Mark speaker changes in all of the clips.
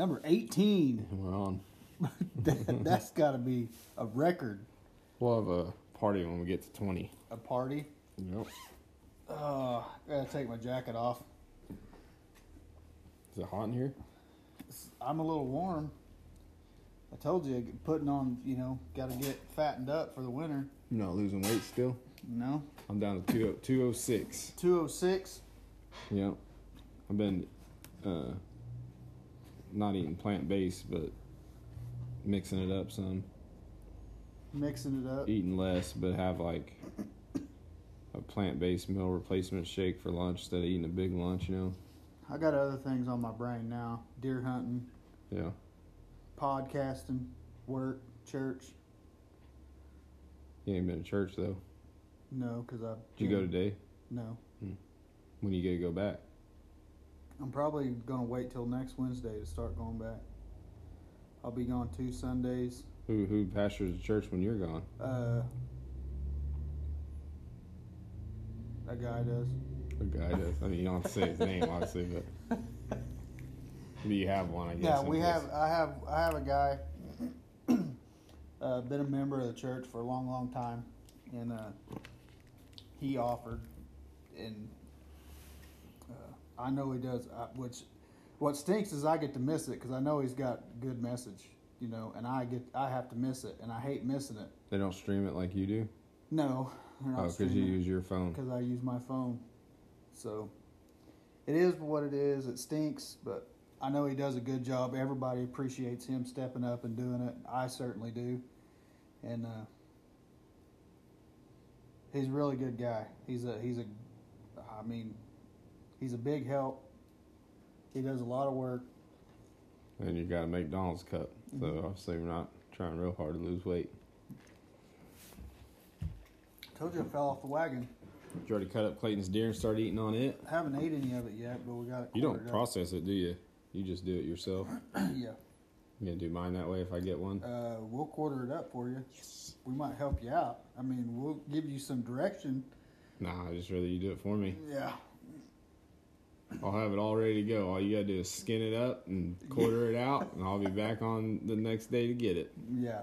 Speaker 1: Number 18.
Speaker 2: We're on.
Speaker 1: that, that's got to be a record.
Speaker 2: We'll have a party when we get to 20.
Speaker 1: A party.
Speaker 2: Yep.
Speaker 1: Uh, I gotta take my jacket off.
Speaker 2: Is it hot in here?
Speaker 1: I'm a little warm. I told you, putting on, you know, got to get fattened up for the winter.
Speaker 2: You're not losing weight still?
Speaker 1: No.
Speaker 2: I'm down to two, 206.
Speaker 1: 206.
Speaker 2: Yep. I've been uh, not eating plant based, but mixing it up some.
Speaker 1: Mixing it up.
Speaker 2: Eating less, but have like a plant based meal replacement shake for lunch instead of eating a big lunch, you know?
Speaker 1: I got other things on my brain now deer hunting,
Speaker 2: Yeah.
Speaker 1: podcasting, work, church.
Speaker 2: You ain't been to church though.
Speaker 1: No, because I.
Speaker 2: Did you go today?
Speaker 1: No. Hmm.
Speaker 2: When you get to go back?
Speaker 1: I'm probably going to wait till next Wednesday to start going back. I'll be gone two Sundays.
Speaker 2: Who who pastors the church when you're gone?
Speaker 1: Uh, a guy does.
Speaker 2: A guy does. I mean, you don't say his name, obviously, but but you have one, I guess.
Speaker 1: Yeah, we have. I have. I have a guy. uh, been a member of the church for a long, long time, and uh, he offered, and I know he does. Uh, which, what stinks is I get to miss it because I know he's got good message, you know, and I get. I have to miss it, and I hate missing it.
Speaker 2: They don't stream it like you do.
Speaker 1: No,
Speaker 2: Oh, because you use your phone.
Speaker 1: because I use my phone. So it is what it is. It stinks, but I know he does a good job. Everybody appreciates him stepping up and doing it. I certainly do. And uh, he's a really good guy. He's a he's a I mean, he's a big help. He does a lot of work.
Speaker 2: And you got a McDonald's cup, so
Speaker 1: Mhm.
Speaker 2: obviously we're not trying real hard to lose weight.
Speaker 1: Told you I fell off the wagon.
Speaker 2: Did you already cut up Clayton's deer and start eating on it?
Speaker 1: I Haven't ate any of it yet, but we got it.
Speaker 2: You don't
Speaker 1: quartered up.
Speaker 2: process it, do you? You just do it yourself.
Speaker 1: yeah.
Speaker 2: You gonna do mine that way if I get one?
Speaker 1: Uh, we'll quarter it up for you. Yes. We might help you out. I mean, we'll give you some direction.
Speaker 2: Nah, I just rather you do it for me.
Speaker 1: Yeah.
Speaker 2: I'll have it all ready to go. All you gotta do is skin it up and quarter it out, and I'll be back on the next day to get it.
Speaker 1: Yeah.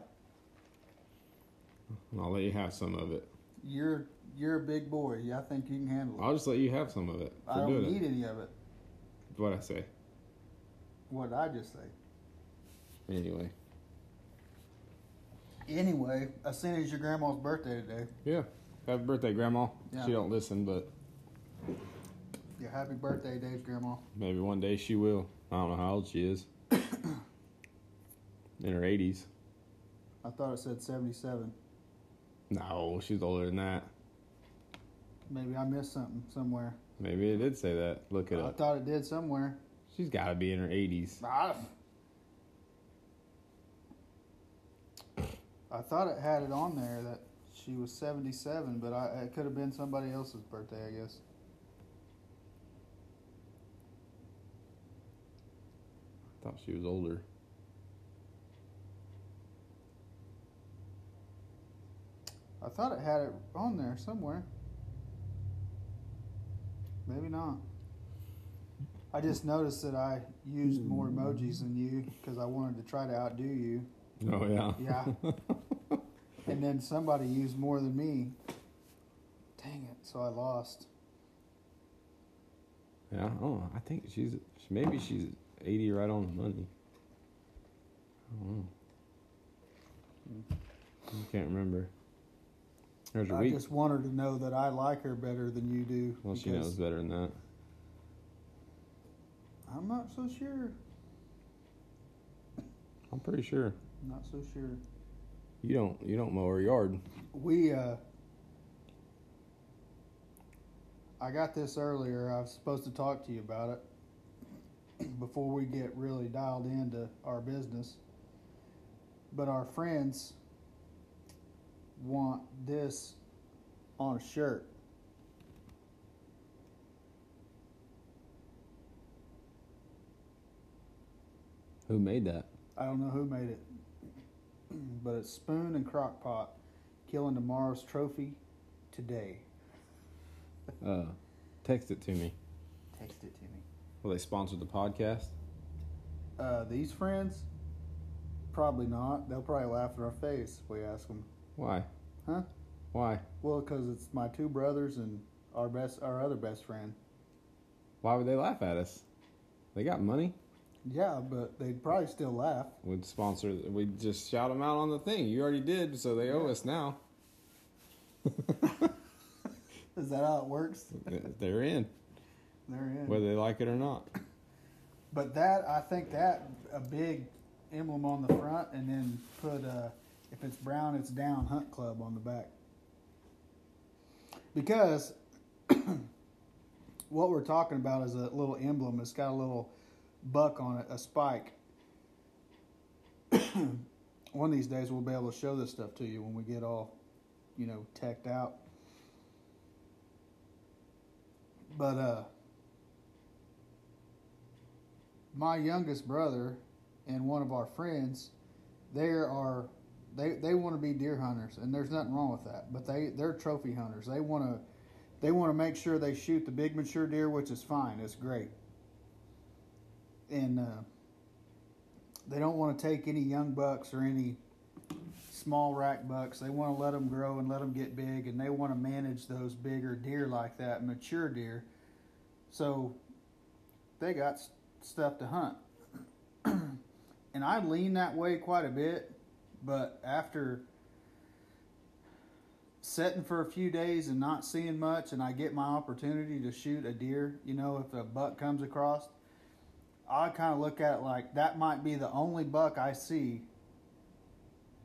Speaker 2: And I'll let you have some of it.
Speaker 1: You're you're a big boy. Yeah, I think you can handle it.
Speaker 2: I'll just let you have some of it
Speaker 1: I don't need
Speaker 2: it.
Speaker 1: any of it.
Speaker 2: What I say.
Speaker 1: What I just say?
Speaker 2: Anyway,
Speaker 1: Anyway, I seen it's your grandma's birthday today.
Speaker 2: yeah. Happy birthday, Grandma.
Speaker 1: Yeah.
Speaker 2: She don't listen, but
Speaker 1: Yeah, happy birthday, Dave's grandma.
Speaker 2: maybe one day she will. I don't know how old she is. In her 80s.
Speaker 1: I thought it said 77.
Speaker 2: No, she's older than that.
Speaker 1: Maybe I missed something somewhere.
Speaker 2: Maybe it did say that. Look it
Speaker 1: I
Speaker 2: up.
Speaker 1: I thought it did somewhere.
Speaker 2: She's got to be in her 80s.
Speaker 1: I, I thought it had it on there that she was 77, but I, it could have been somebody else's birthday, I guess.
Speaker 2: Thought she was older.
Speaker 1: I thought it had it on there somewhere. Maybe not. I just noticed that I used more emojis than you because I wanted to try to outdo you.
Speaker 2: Oh, yeah.
Speaker 1: Yeah. And then somebody used more than me. Dang it. So I lost.
Speaker 2: Yeah, oh, I think she's maybe she's eighty right on the money. I don't know. I can't remember. There's a
Speaker 1: I
Speaker 2: week.
Speaker 1: just want her to know that I like her better than you do.
Speaker 2: Well, she knows better than that.
Speaker 1: I'm not so sure.
Speaker 2: I'm pretty sure
Speaker 1: Not so sure.
Speaker 2: you don't. You don't mow her yard.
Speaker 1: We, uh, I got this earlier. I was supposed to talk to you about it before we get really dialed into our business. But our friends want this on a shirt.
Speaker 2: Who made that?
Speaker 1: I don't know who made it, but it's Spoon and Crockpot killing tomorrow's trophy today.
Speaker 2: Uh, text it to me.
Speaker 1: Text it to me.
Speaker 2: Will they sponsor the podcast?
Speaker 1: Uh, these friends, probably not. They'll probably laugh in our face if we ask them.
Speaker 2: Why?
Speaker 1: Huh?
Speaker 2: Why?
Speaker 1: Well, because it's my two brothers and our best, our other best friend.
Speaker 2: Why would they laugh at us? They got money.
Speaker 1: Yeah, but they'd probably still laugh.
Speaker 2: We'd sponsor. We'd just shout them out on the thing. You already did, so they owe
Speaker 1: Yeah.
Speaker 2: us now.
Speaker 1: Is that how it works?
Speaker 2: They're in,
Speaker 1: They're in.
Speaker 2: whether they like it or not.
Speaker 1: But that I think that a big emblem on the front, and then put uh, if it's brown, it's down Hunt Club on the back. Because what we're talking about is a little emblem. It's got a little buck on it, a spike. One of these days we'll be able to show this stuff to you when we get all, you know, teched out. But uh my youngest brother and one of our friends, they are they they want to be deer hunters, and there's nothing wrong with that. But they they're trophy hunters. They want to they want to make sure they shoot the big mature deer, which is fine. It's great, and uh, they don't want to take any young bucks or any small rack bucks. They want to let them grow and let them get big, and they want to manage those bigger deer like that, mature deer. So they got stuff to hunt. and I lean that way quite a bit, but after sitting for a few days and not seeing much, and I get my opportunity to shoot a deer, you know, if a buck comes across, I kind of look at it like that might be the only buck I see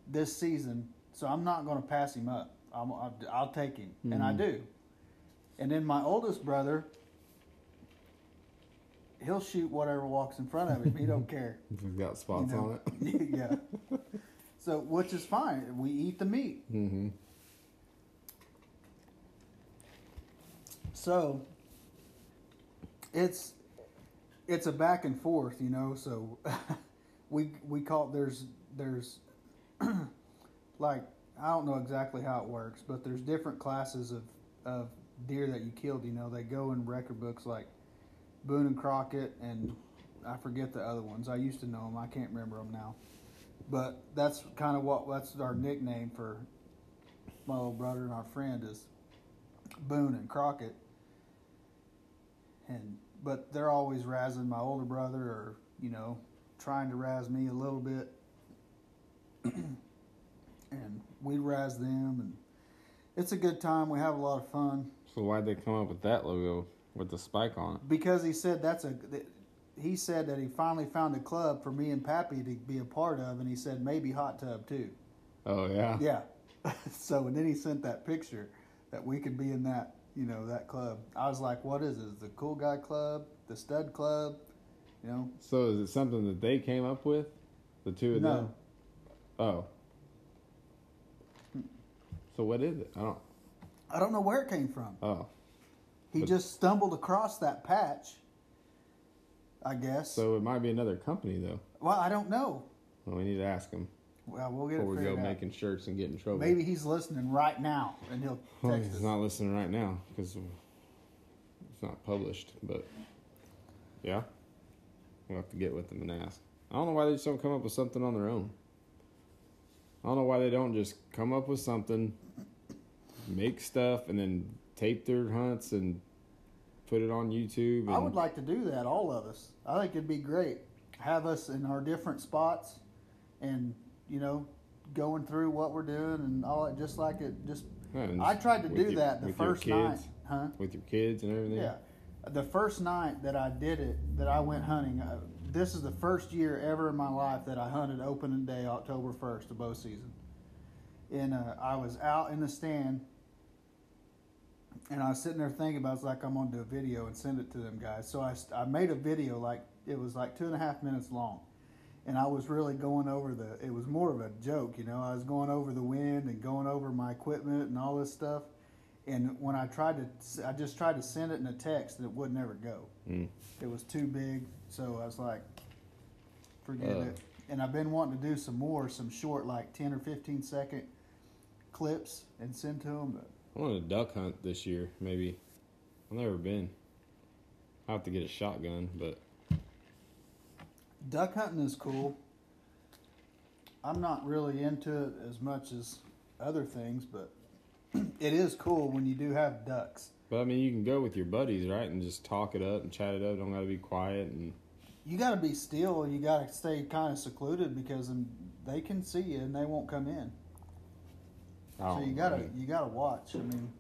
Speaker 1: this season, so I'm not going to pass him up. I'm, I'll, I'll take him, and I
Speaker 2: Mhm.
Speaker 1: do. And then my oldest brother, he'll shoot whatever walks in front of him. He don't care.
Speaker 2: We've got spots
Speaker 1: You know,
Speaker 2: on it.
Speaker 1: yeah. So, which is fine. We eat the meat.
Speaker 2: Mm-hmm.
Speaker 1: So, it's it's a back and forth, you know. So, we we call there's there's like I don't know exactly how it works, but there's different classes of of deer that you killed. You know, they go in record books like Boone and Crockett, and I forget the other ones. I used to know them. I can't remember them now. But that's kind of what that's our nickname for my little brother and our friend is Boone and Crockett. And but they're always razzing my older brother, or you know, trying to razz me a little bit. and we razz them, and it's a good time. We have a lot of fun.
Speaker 2: So why'd they come up with that logo with the spike on it?
Speaker 1: because he said that's a he said that he finally found a club for me and Pappy to be a part of, and he said maybe hot tub too.
Speaker 2: Oh yeah.
Speaker 1: Yeah. so and then he sent that picture that we could be in that you know that club. I was like, what is it? The cool guy club, the stud club, you know?
Speaker 2: So is it something that they came up with, the two of
Speaker 1: No.
Speaker 2: them? Oh. So what is it? I don't.
Speaker 1: I don't know where it came from.
Speaker 2: Oh.
Speaker 1: He
Speaker 2: But-
Speaker 1: just stumbled across that patch. I guess.
Speaker 2: So it might be another company though.
Speaker 1: well, I don't know.
Speaker 2: Well, we need to ask him
Speaker 1: Well, we'll get
Speaker 2: before
Speaker 1: it
Speaker 2: we go
Speaker 1: out.
Speaker 2: making shirts and get in trouble.
Speaker 1: Maybe he's listening right now, and he'll
Speaker 2: Well, he's
Speaker 1: us.
Speaker 2: not listening right now because it's not published. But yeah, we'll have to get with them and ask. I don't know why they just don't come up with something on their own. I don't know why they don't just come up with something, make stuff, and then tape their hunts and put it on YouTube. And
Speaker 1: I would like to do that, all of us. I think it'd be great. Have us in our different spots and, you know, going through what we're doing and all that, just like it. Just
Speaker 2: and
Speaker 1: I tried to do
Speaker 2: your-
Speaker 1: that the first night. Huh?
Speaker 2: with your kids and everything.
Speaker 1: Yeah. The first night that I did it, that I went hunting, uh, this is the first year ever in my life that I hunted opening day, October 1st, of bow season. And uh, I was out in the stand and I was sitting there thinking about it's like I'm going to do a video and send it to them guys. So I, I made a video like it was like two and a half minutes long. And I was really going over the, it was more of a joke, you know. I was going over the wind and going over my equipment and all this stuff. And when I tried to, I just tried to send it in a text and it would never go.
Speaker 2: Mm.
Speaker 1: It was too big. So I was like, forget
Speaker 2: Uh.
Speaker 1: it. And I've been wanting to do some more, some short, like 10 or 15 second clips and send to them. But
Speaker 2: I want to duck hunt this year, maybe. I've never been. I have to get a shotgun, but
Speaker 1: duck hunting is cool. I'm not really into it as much as other things, but it is cool when you do have ducks.
Speaker 2: But I mean, you can go with your buddies, right, and just talk it up and chat it up. Don't gotta be quiet and.
Speaker 1: You got to be still. You got to stay kind of secluded because they can see you and they won't come in. So you
Speaker 2: know,
Speaker 1: gotta you gotta watch. I mean,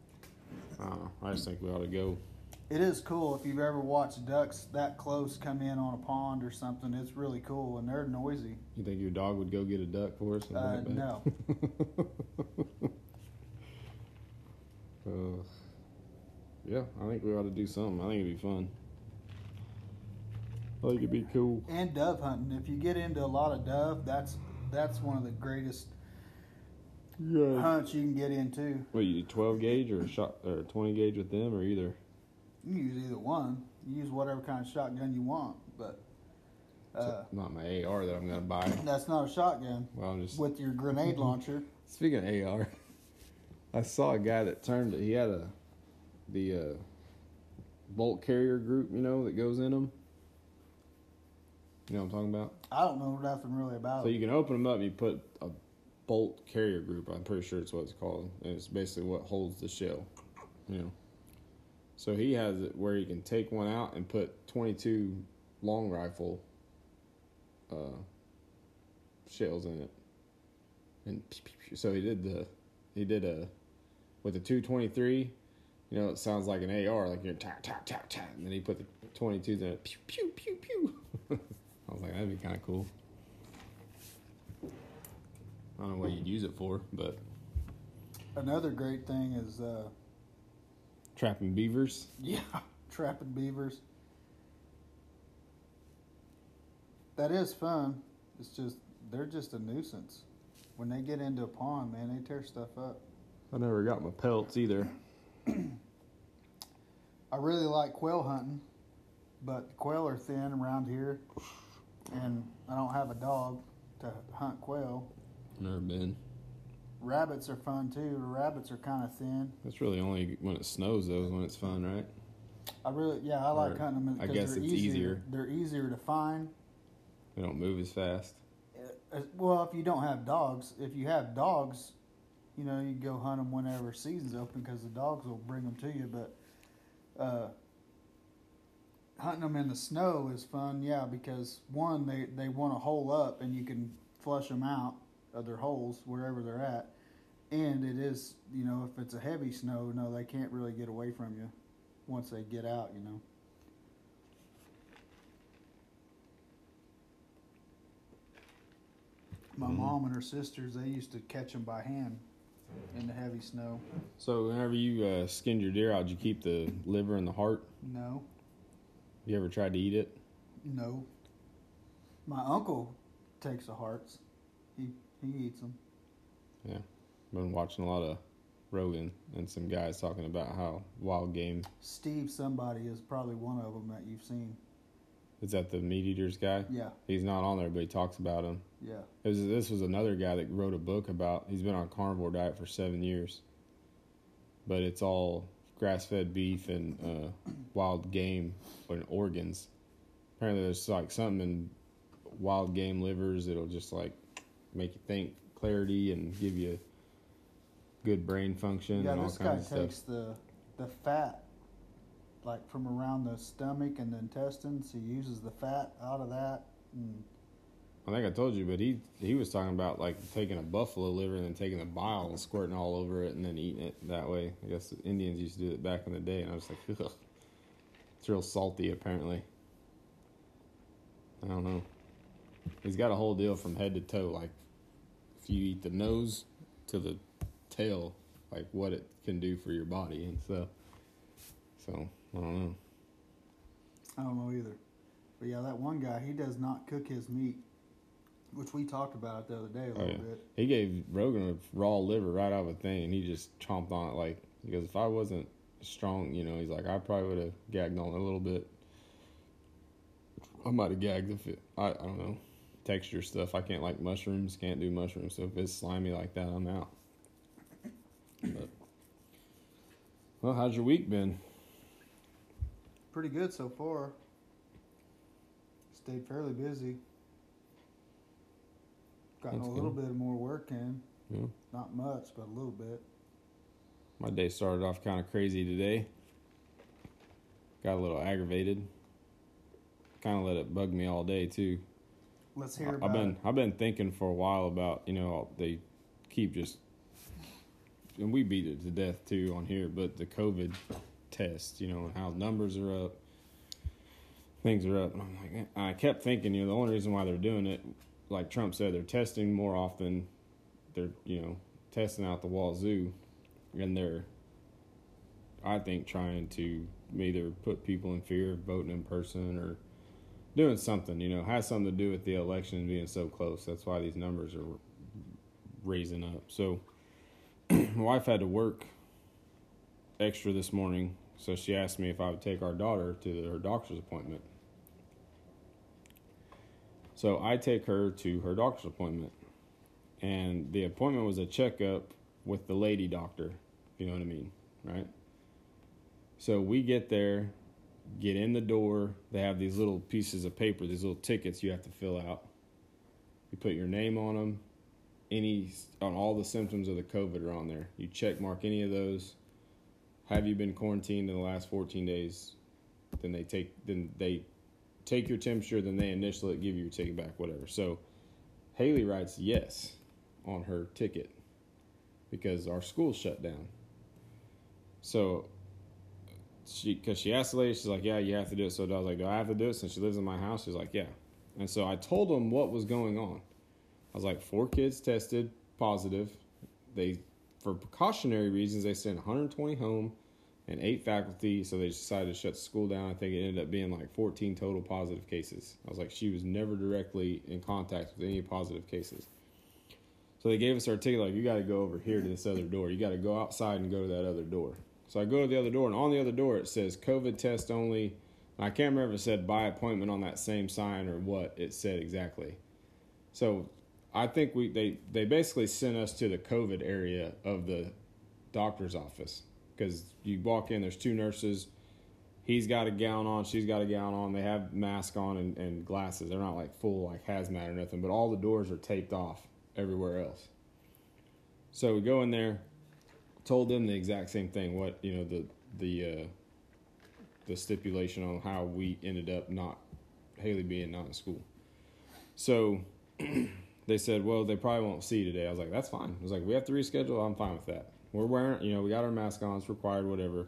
Speaker 2: I. I just think we ought to go.
Speaker 1: it is cool if you've ever watched ducks that close come in on a pond or something. It's really cool and they're noisy.
Speaker 2: You think your dog would go get a duck for us?
Speaker 1: Uh, no,
Speaker 2: Uh, yeah, I think we ought to do something. I think it'd be fun. I think it'd be cool.
Speaker 1: and dove hunting. If you get into a lot of dove, that's that's one of the greatest
Speaker 2: Yeah.
Speaker 1: hunts you can get into.
Speaker 2: What you twelve gauge or shot or twenty gauge with them or either?
Speaker 1: You can use either one. You use whatever kind of shotgun you want, but uh,
Speaker 2: Not my AR that I'm gonna buy.
Speaker 1: that's not a shotgun
Speaker 2: Well, I'm just
Speaker 1: with your grenade launcher.
Speaker 2: speaking of AR. I saw a guy that turned. It. He had a the uh, bolt carrier group, you know, that goes in them. You know what I'm talking about?
Speaker 1: I don't know nothing really about
Speaker 2: So
Speaker 1: it.
Speaker 2: you can open them up. and You put a bolt carrier group. I'm pretty sure it's what it's called, and it's basically what holds the shell. You know. So he has it where he can take one out and put 22 long rifle uh, shells in it, and so he did the he did a with the 223. You know, it sounds like an AR, like you're tap tap tap tap, and then he put the 22s in it, pew pew pew pew. I was like, that'd be kind of cool. I don't know what you'd use it for, but
Speaker 1: Another great thing is, uh,
Speaker 2: trapping beavers.
Speaker 1: yeah, trapping beavers. That is fun. It's just they're just a nuisance. When they get into a pond, man, they tear stuff up.
Speaker 2: I never got my pelts either.
Speaker 1: I really like quail hunting, but the quail are thin around here, and I don't have a dog to hunt quail.
Speaker 2: Never been.
Speaker 1: Rabbits are fun too. The rabbits are kind of thin.
Speaker 2: That's really only when it snows though is when it's fun, right?
Speaker 1: I really, yeah, I like
Speaker 2: Or,
Speaker 1: hunting them
Speaker 2: I
Speaker 1: because
Speaker 2: guess
Speaker 1: they're
Speaker 2: it's
Speaker 1: easier.
Speaker 2: easier.
Speaker 1: They're easier to find.
Speaker 2: They don't move as fast.
Speaker 1: Uh, Well, if you don't have dogs, if you have dogs, you know you go hunt them whenever season's open because the dogs will bring them to you. But uh, hunting them in the snow is fun, yeah, because one they they want to hole up and you can flush them out of their holes wherever they're at, and it is you know if it's a heavy snow, no, they can't really get away from you once they get out, you know. My
Speaker 2: Mhm.
Speaker 1: mom and her sisters, they used to catch them by hand in the heavy snow.
Speaker 2: So whenever you uh, skinned your deer out, did you keep the liver and the heart?
Speaker 1: No,
Speaker 2: You ever tried to eat it?
Speaker 1: no. My uncle takes the hearts. He eats them.
Speaker 2: Yeah, been watching a lot of Rogan and some guys talking about how wild game
Speaker 1: Steve, somebody is probably one of them that you've seen.
Speaker 2: is that the meat eaters guy.
Speaker 1: Yeah,
Speaker 2: He's not on there, but he talks about him.
Speaker 1: yeah.
Speaker 2: It was, this was another guy that wrote a book about. He's been on a carnivore diet for seven years, but it's all grass-fed beef and uh, wild game and organs. Apparently, there's like something in wild game livers that'll just like make you think clarity and give you good brain function
Speaker 1: Yeah,
Speaker 2: and all
Speaker 1: this guy
Speaker 2: of
Speaker 1: takes
Speaker 2: stuff.
Speaker 1: the the fat, like from around the stomach and the intestines. He uses the fat out of that. And
Speaker 2: I think I told you, but he he was talking about like taking a buffalo liver and then taking the bile and squirting all over it and then eating it that way. I guess the Indians used to do it back in the day, and I was like, Ugh. it's real salty apparently. I don't know. He's got a whole deal from head to toe, like if you eat the nose to the tail, like what it can do for your body and stuff. So I don't know.
Speaker 1: I don't know either. But yeah, that one guy, he does not cook his meat, which we talked about the other day a
Speaker 2: Oh,
Speaker 1: little
Speaker 2: yeah.
Speaker 1: bit.
Speaker 2: He gave Rogan a raw liver right out of a thing, and he just chomped on it like because if I wasn't strong, you know, he's like I probably would have gagged on it a little bit. I might have gagged if it. I I don't know texture stuff. I can't like mushrooms. Can't do mushrooms. So if it's slimy like that, I'm out. But well, how's your week been?
Speaker 1: Pretty good so far. Stayed fairly busy. Gotten
Speaker 2: That's
Speaker 1: a little
Speaker 2: good.
Speaker 1: bit more work in.
Speaker 2: Yeah.
Speaker 1: Not much, but a little bit.
Speaker 2: My day started off kind of crazy today. Got a little aggravated. Kind of let it bug me all day too.
Speaker 1: Let's hear
Speaker 2: I've been
Speaker 1: it.
Speaker 2: I've been thinking for a while about you know they keep just and we beat it to death too on here, but the COVID test, you know, and how numbers are up, things are up, and I'm like, I kept thinking, you know, the only reason why they're doing it, like Trump said, they're testing more often, they're you know testing out the wazoo, and they're, I think, trying to either put people in fear of voting in person or doing something, you know, has something to do with the election being so close. That's why these numbers are raising up. So, my wife had to work extra this morning, so she asked me if I would take our daughter to her doctor's appointment. So, I take her to her doctor's appointment, and the appointment was a checkup with the lady doctor, you know what I mean, right? So, we get there, get in the door. They have these little pieces of paper, these little tickets you have to fill out. You put your name on them. Any on all the symptoms of the COVID are on there. You check mark any of those. Have you been quarantined in the last 14 days? Then they take then they take your temperature. Then they initial it, give you your ticket back, whatever. So Haley writes yes on her ticket because our school shut down. So she because she asked the lady, she's like, "Yeah, you have to do it." So I was like, "Do I have to do it?" Since she lives in my house, she's like, "Yeah." And so I told them what was going on. I was like, four kids tested positive. They, for precautionary reasons, they sent 120 home and eight faculty. So they decided to shut the school down. I think it ended up being like 14 total positive cases. I was like, she was never directly in contact with any positive cases. So they gave us our ticket, like, you got to go over here to this other door. You got to go outside and go to that other door. So I go to the other door, and on the other door it says COVID test only. I can't remember if it said by appointment on that same sign or what it said exactly. So I think we they they basically sent us to the COVID area of the doctor's office because you walk in, there's two nurses. He's got a gown on, she's got a gown on. They have mask on and, and glasses. They're not like full like hazmat or nothing, but all the doors are taped off everywhere else. So we go in there, told them the exact same thing. What you know the the uh, the stipulation on how we ended up not Haley being not in school. So they said, well, they probably won't see you today. I was like, that's fine. I was like, we have to reschedule. I'm fine with that. We're wearing, you know, we got our mask on. It's required, whatever.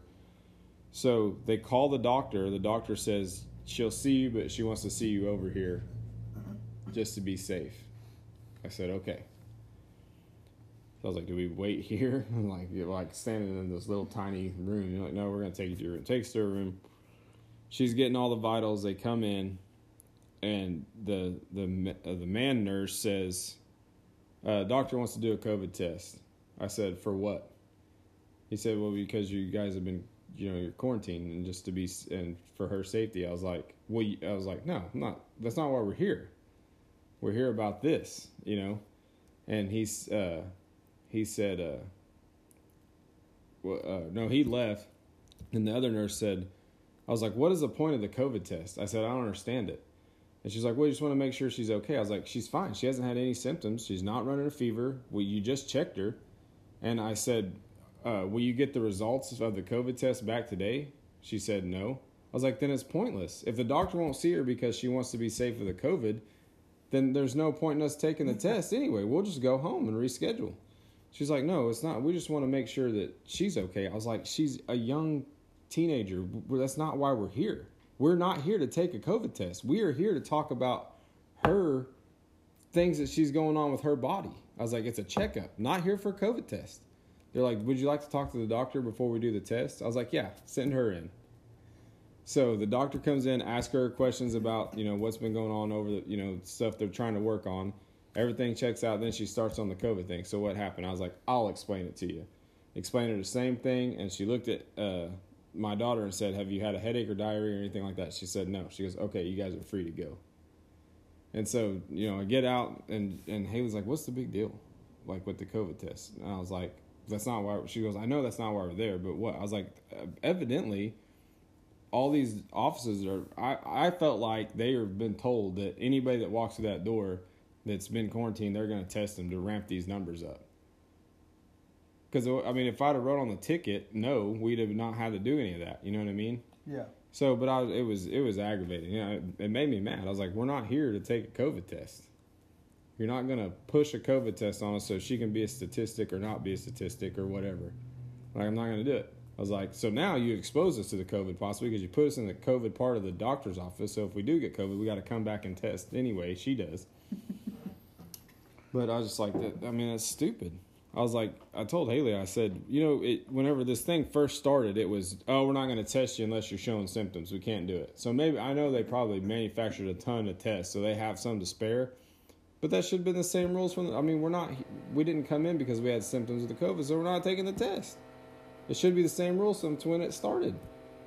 Speaker 2: So they call the doctor. The doctor says she'll see you, but she wants to see you over here just to be safe. I said, okay. I was like, do we wait here? I'm like, you're like standing in this little tiny room. You're like, no, we're going to take you to your room. Takes to her room. She's getting all the vitals. They come in and the the uh, the man nurse says, uh, "Doctor wants to do a COVID test." I said, "For what?" He said, "Well, because you guys have been, you know, you're quarantined, and just to be and for her safety." I was like, "Well," I was like, "No, I'm not. That's not why we're here. We're here about this, you know." And he's uh, he said, uh, "Well, uh, no." He left, and the other nurse said, "I was like, what is the point of the COVID test?" I said, "I don't understand it." And she's like, "Well, you just want to make sure she's okay." I was like, "She's fine. She hasn't had any symptoms. She's not running a fever. Well, you just checked her." And I said, uh, "Will you get the results of the COVID test back today?" She said, "No." I was like, "Then it's pointless. If the doctor won't see her because she wants to be safe with the COVID, then there's no point in us taking the test anyway. We'll just go home and reschedule." She's like, "No, it's not. We just want to make sure that she's okay." I was like, "She's a young teenager. That's not why we're here." We're not here to take a COVID test. We are here to talk about her things that she's going on with her body. I was like, it's a checkup, not here for a COVID test. They're like, would you like to talk to the doctor before we do the test? I was like, yeah, send her in. So the doctor comes in, asks her questions about, you know, what's been going on over the, you know, stuff they're trying to work on. Everything checks out. Then she starts on the COVID thing. So what happened? I was like, I'll explain it to you. Explain her the same thing. And she looked at, uh, my daughter and said, "Have you had a headache or diarrhea or anything like that?" She said, "No." She goes, "Okay, you guys are free to go." And so, you know, I get out and and Haley's like, "What's the big deal?" Like with the COVID test. And I was like, "That's not why." She goes, "I know that's not why we're there, but what?" I was like, "Evidently, all these offices are. I I felt like they have been told that anybody that walks through that door that's been quarantined, they're going to test them to ramp these numbers up. Because I mean, if I'd have wrote on the ticket, no, we'd have not had to do any of that. You know what I mean?
Speaker 1: Yeah.
Speaker 2: So, but I was, it was it was aggravating. You know, it, it made me mad. I was like, we're not here to take a COVID test. You're not going to push a COVID test on us so she can be a statistic or not be a statistic or whatever. Like, I'm not going to do it. I was like, so now you expose us to the COVID possibly because you put us in the COVID part of the doctor's office. So if we do get COVID, we got to come back and test anyway. She does. But I was just like, that, I mean, that's stupid. I was like, I told Haley, I said, you know, it, whenever this thing first started, it was, oh, we're not going to test you unless you're showing symptoms. We can't do it. So maybe, I know they probably manufactured a ton of tests, so they have some to spare. But that should have been the same rules from, the, I mean, we're not, we didn't come in because we had symptoms of the COVID, so we're not taking the test. It should be the same rules from when it started.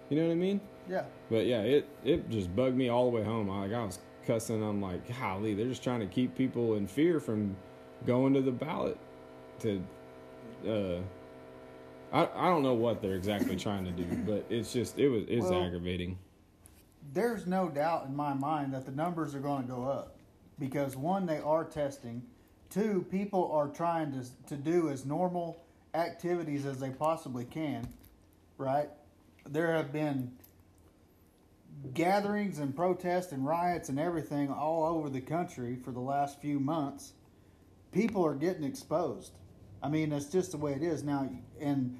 Speaker 2: You know what I mean?
Speaker 1: Yeah.
Speaker 2: But yeah, it, it just bugged me all the way home. I, like, I was cussing. I'm like, golly, they're just trying to keep people in fear from going to the ballot to uh I, I don't know what they're exactly trying to do, but it's just it was it's
Speaker 1: Well,
Speaker 2: aggravating.
Speaker 1: There's no doubt in my mind that the numbers are going to go up because one, they are testing. Two, people are trying to to do as normal activities as they possibly can. Right? There have been gatherings and protests and riots and everything all over the country for the last few months. People are getting exposed. I mean, that's just the way it is now. And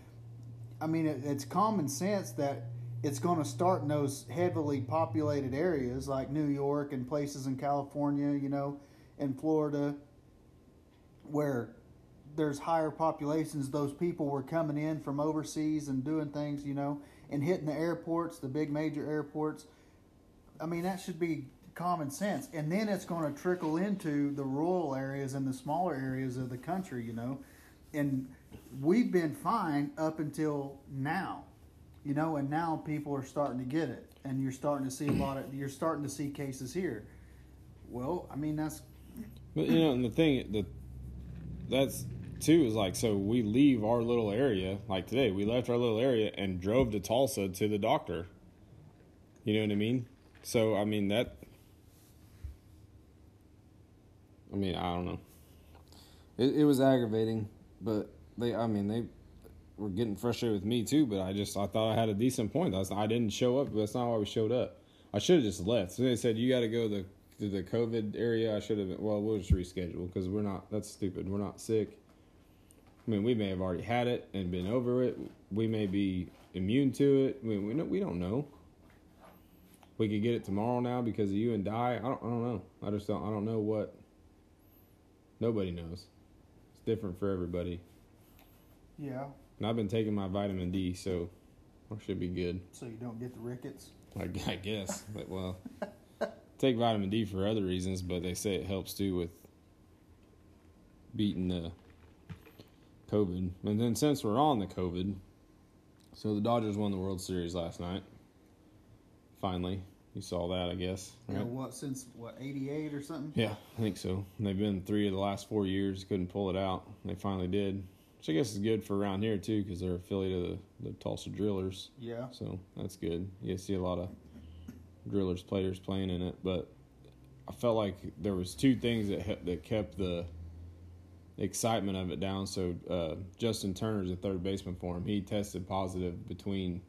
Speaker 1: I mean, it, it's common sense that it's going to start in those heavily populated areas like New York and places in California, you know, and Florida, where there's higher populations. Those people were coming in from overseas and doing things, you know, and hitting the airports, the big major airports. I mean, that should be common sense. And then it's going to trickle into the rural areas and the smaller areas of the country, you know. And we've been fine up until now, you know, and now people are starting to get it. And you're starting to see a lot of, you're starting to see cases here. Well, I mean, that's,
Speaker 2: But you know, and the thing that that's too is like so we leave our little area like today we left our little area and drove to Tulsa to the doctor. You know what I mean? So I mean that. I mean I don't know. It it was aggravating, but they I mean they were getting frustrated with me too. But I just I thought I had a decent point. I, I didn't show up. But that's not why we showed up. I should have just left. So they said you got to go to the to the COVID area. I should have been. Well, we'll just reschedule because we're not. That's stupid. We're not sick. I mean, we may have already had it and been over it. We may be immune to it. I mean, we don't, we don't know. We could get it tomorrow now because of you and die. I don't. I don't know. I just don't. I don't know what. Nobody knows. It's different for everybody.
Speaker 1: yeah.
Speaker 2: And I've been taking my vitamin D, so I should be good.
Speaker 1: So you don't get the rickets.
Speaker 2: I, I guess. But well, take vitamin D for other reasons, but they say it helps too with beating the COVID. And then since we're on the COVID, so the Dodgers won the World Series last night. Finally, you saw that, I guess. Right?
Speaker 1: what? Since what? Eighty eight or something.
Speaker 2: Yeah, I think so. And they've been three of the last four years, couldn't pull it out. They finally did, which I guess is good for around here too, because they're affiliate of the, the Tulsa Drillers.
Speaker 1: Yeah.
Speaker 2: So that's good. You see a lot of drillers players playing in it, but I felt like there was two things that he- that kept the excitement of it down. So uh, Justin Turner's a third baseman for him. He tested positive between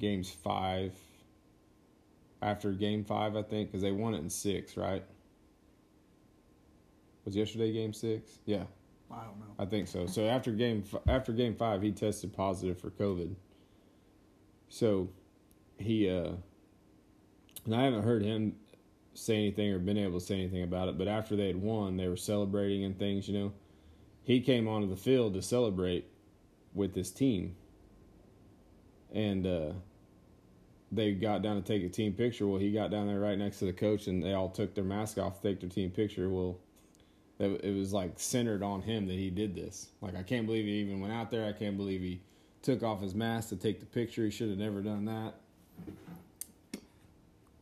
Speaker 2: games five. After game five, I think, because they won it in six, right? Was yesterday game six? Yeah.
Speaker 1: I don't know.
Speaker 2: I think so. So after game after game five, he tested positive for COVID. So he uh, and I haven't heard him say anything or been able to say anything about it. But after they had won, they were celebrating and things. You know, he came onto the field to celebrate with his team, and uh, they got down to take a team picture. Well, he got down there right next to the coach, and they all took their mask off to take their team picture. Well it was like centered on him that he did this. Like I can't believe he even went out there. I can't believe he took off his mask to take the picture. He should have never done that.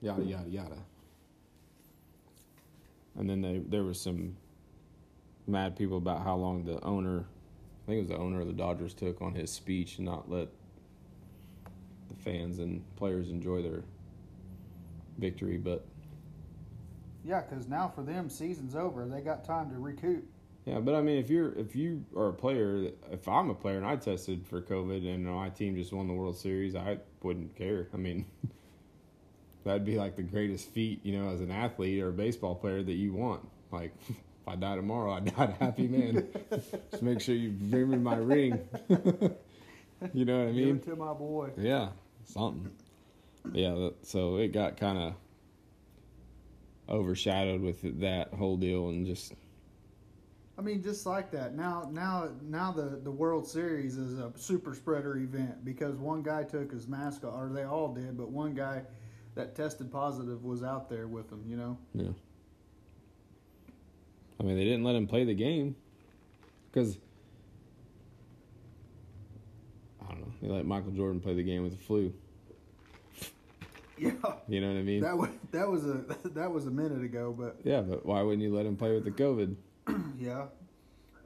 Speaker 2: Yada yada yada. And then they there was some mad people about how long the owner, I think it was the owner of the Dodgers, took on his speech and not let the fans and players enjoy their victory. But
Speaker 1: Yeah, because now for them, season's over. They got time to recoup.
Speaker 2: Yeah, but I mean, if you're if you are a player, if I'm a player and I tested for COVID and my team just won the World Series, I wouldn't care. I mean, that'd be like the greatest feat, you know, as an athlete or a baseball player that you want. Like, if I die tomorrow, I died a happy man. just make sure you bring me my ring. you know what I
Speaker 1: Give
Speaker 2: mean?
Speaker 1: it to my boy.
Speaker 2: Yeah, something. Yeah, that, so it got kind of overshadowed with that whole deal and just
Speaker 1: I mean, just like that. Now, now, now the the World Series is a super spreader event because one guy took his mask off, or they all did, but one guy that tested positive was out there with them. You know.
Speaker 2: Yeah. I mean, they didn't let him play the game because I don't know. They let Michael Jordan play the game with the flu.
Speaker 1: Yeah.
Speaker 2: You know what I mean?
Speaker 1: That was that was a that was a minute ago, but
Speaker 2: yeah, but why wouldn't you let him play with the COVID?
Speaker 1: yeah.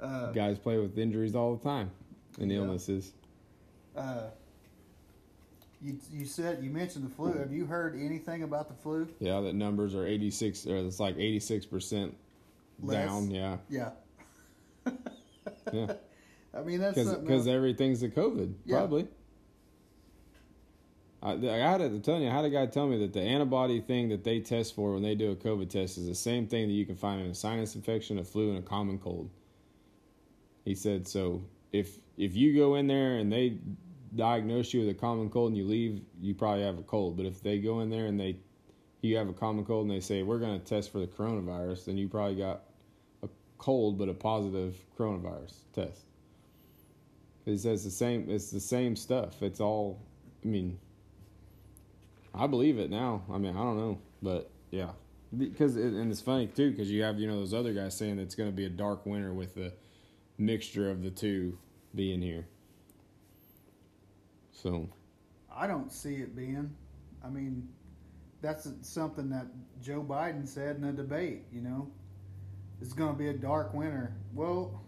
Speaker 1: Uh,
Speaker 2: Guys play with injuries all the time and
Speaker 1: Yeah.
Speaker 2: illnesses.
Speaker 1: uh, you you said you mentioned the flu. Have you heard anything about the flu?
Speaker 2: Yeah, that numbers are eighty six, or it's like eighty six percent
Speaker 1: Less?
Speaker 2: down. Yeah,
Speaker 1: Yeah.
Speaker 2: yeah,
Speaker 1: I mean that's
Speaker 2: because everything's a COVID
Speaker 1: Yeah.
Speaker 2: probably. I, I had to tell you, I had a guy tell me that the antibody thing that they test for when they do a COVID test is the same thing that you can find in a sinus infection, a flu, and a common cold. He said so. If if you go in there and they diagnose you with a common cold and you leave, you probably have a cold. But if they go in there and they you have a common cold and they say we're going to test for the coronavirus, then you probably got cold but a positive coronavirus test. He says the same. It's the same stuff. It's all. I mean, I believe it now. I mean, I don't know, but yeah, because it, and it's funny too because you have you know those other guys saying it's going to be a dark winter with the mixture of the two being here. So
Speaker 1: I don't see it being. I mean, that's something that Joe Biden said in a debate. You know, it's going to be a dark winter. Well,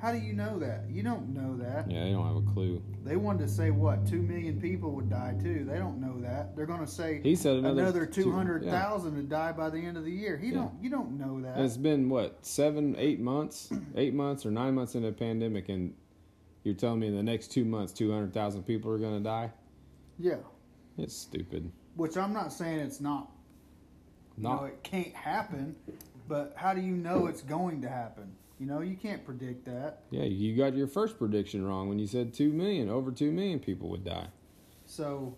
Speaker 1: how do you know that? You don't know that.
Speaker 2: yeah, they don't have a clue.
Speaker 1: They wanted to say what two million people would die too. They don't know that. They're going to say
Speaker 2: He said another,
Speaker 1: another
Speaker 2: two-
Speaker 1: hundred thousand would die by the end of the year. He
Speaker 2: Yeah.
Speaker 1: don't. You don't know that.
Speaker 2: And it's been what seven, eight months, eight months or nine months into the pandemic, and you're telling me in the next two months, two hundred thousand people are going to die?
Speaker 1: yeah.
Speaker 2: It's stupid.
Speaker 1: Which I'm not saying it's not.
Speaker 2: Not
Speaker 1: No, it can't happen. But how do you know it's going to happen? You know, you can't predict that.
Speaker 2: Yeah, you got your first prediction wrong when you said two million. Over two million people would die.
Speaker 1: So,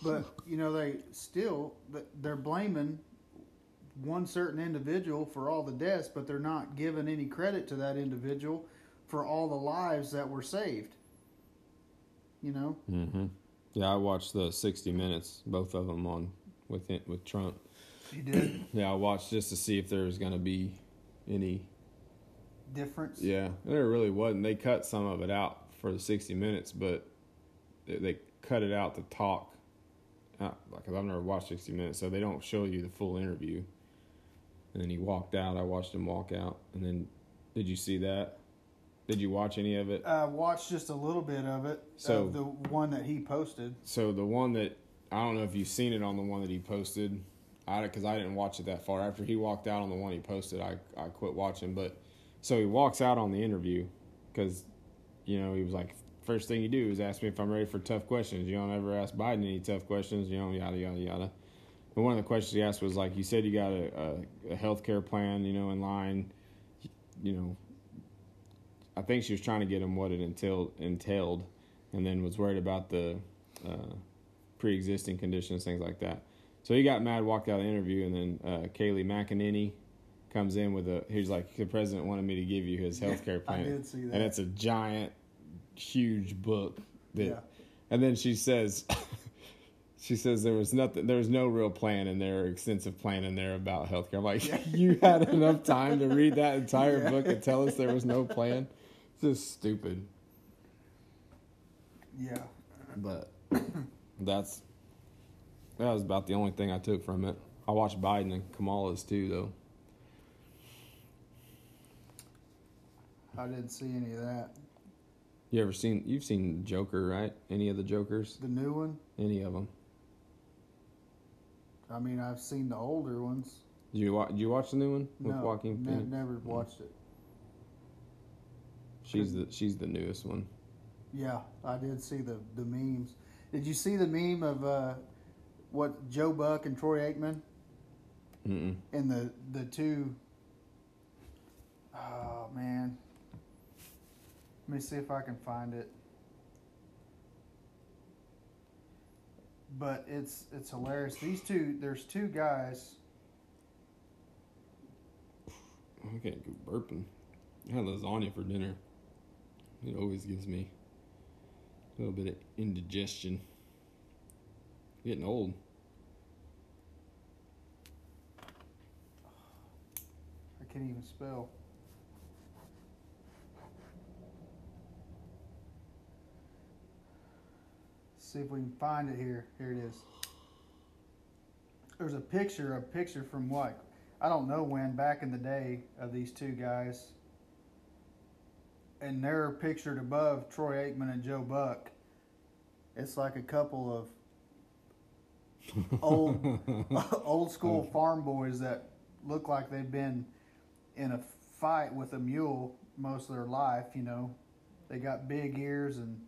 Speaker 1: but you know, they still they're blaming one certain individual for all the deaths, but they're not giving any credit to that individual for all the lives that were saved. You know,
Speaker 2: Mm-hmm. Yeah, I watched the sixty minutes, both of them on with it, with Trump.
Speaker 1: You did
Speaker 2: Yeah, I watched just to see if there was going to be any.
Speaker 1: difference.
Speaker 2: Yeah, there really wasn't. They cut some of it out for the sixty minutes, but they, they cut it out to talk. Uh, because I've never watched sixty minutes, so they don't show you the full interview. And then he walked out. I watched him walk out, and then did you see that? Did you watch any of it?
Speaker 1: I watched just a little bit of it.
Speaker 2: So-
Speaker 1: of the one that he posted.
Speaker 2: So the one that I don't know if you've seen it on the one that he posted, I because I didn't watch it that far. After he walked out on the one he posted, I I quit watching. But so he walks out on the interview because you know he was like, first thing you do is ask me if I'm ready for tough questions. You don't ever ask Biden any tough questions. You know yada yada yada. But one of the questions he asked was like, you said you got a, a, a health care plan, you know, in line, you know. I think she was trying to get him what it entailed, entailed, and then was worried about the uh, pre-existing conditions, things like that. So he got mad, walked out of the interview, and then uh, Kayleigh McEnany comes in with a. He's like, the president wanted me to give you his health care
Speaker 1: I
Speaker 2: plan,
Speaker 1: did see that.
Speaker 2: and it's a giant, huge book. That,
Speaker 1: Yeah.
Speaker 2: And then she says, she says there was nothing, there was no real plan in there, extensive plan in there about healthcare. I'm like, you had enough time to read that entire
Speaker 1: Yeah.
Speaker 2: book and tell us there was no plan. It's just stupid.
Speaker 1: Yeah.
Speaker 2: But that's that was about the only thing I took from it. I watched Biden and Kamala's too, though.
Speaker 1: I didn't see any of that.
Speaker 2: You ever seen? You've seen Joker, right? Any of the Jokers?
Speaker 1: The new one.
Speaker 2: Any of them?
Speaker 1: I mean, I've seen the older ones.
Speaker 2: Did you watch? Did you watch the new one with
Speaker 1: no,
Speaker 2: Joaquin
Speaker 1: ne-
Speaker 2: Phoenix?
Speaker 1: never watched it.
Speaker 2: She's the she's the newest one.
Speaker 1: Yeah, I did see the the memes. Did you see the meme of uh, what Joe Buck and Troy Aikman
Speaker 2: Mm-mm.
Speaker 1: and the the two? Oh man, let me see if I can find it. But it's it's hilarious. These two, there's two guys.
Speaker 2: I can't go burping. I had lasagna for dinner. It always gives me a little bit of indigestion. Getting old.
Speaker 1: I can't even spell. See if we can find it here. Here it is. There's a picture, a picture from what? I don't know when, back in the day, of these two guys. And they're pictured above Troy Aikman and Joe Buck. It's like a couple of old old school farm boys that look like they've been in a fight with a mule most of their life, you know. They got big ears and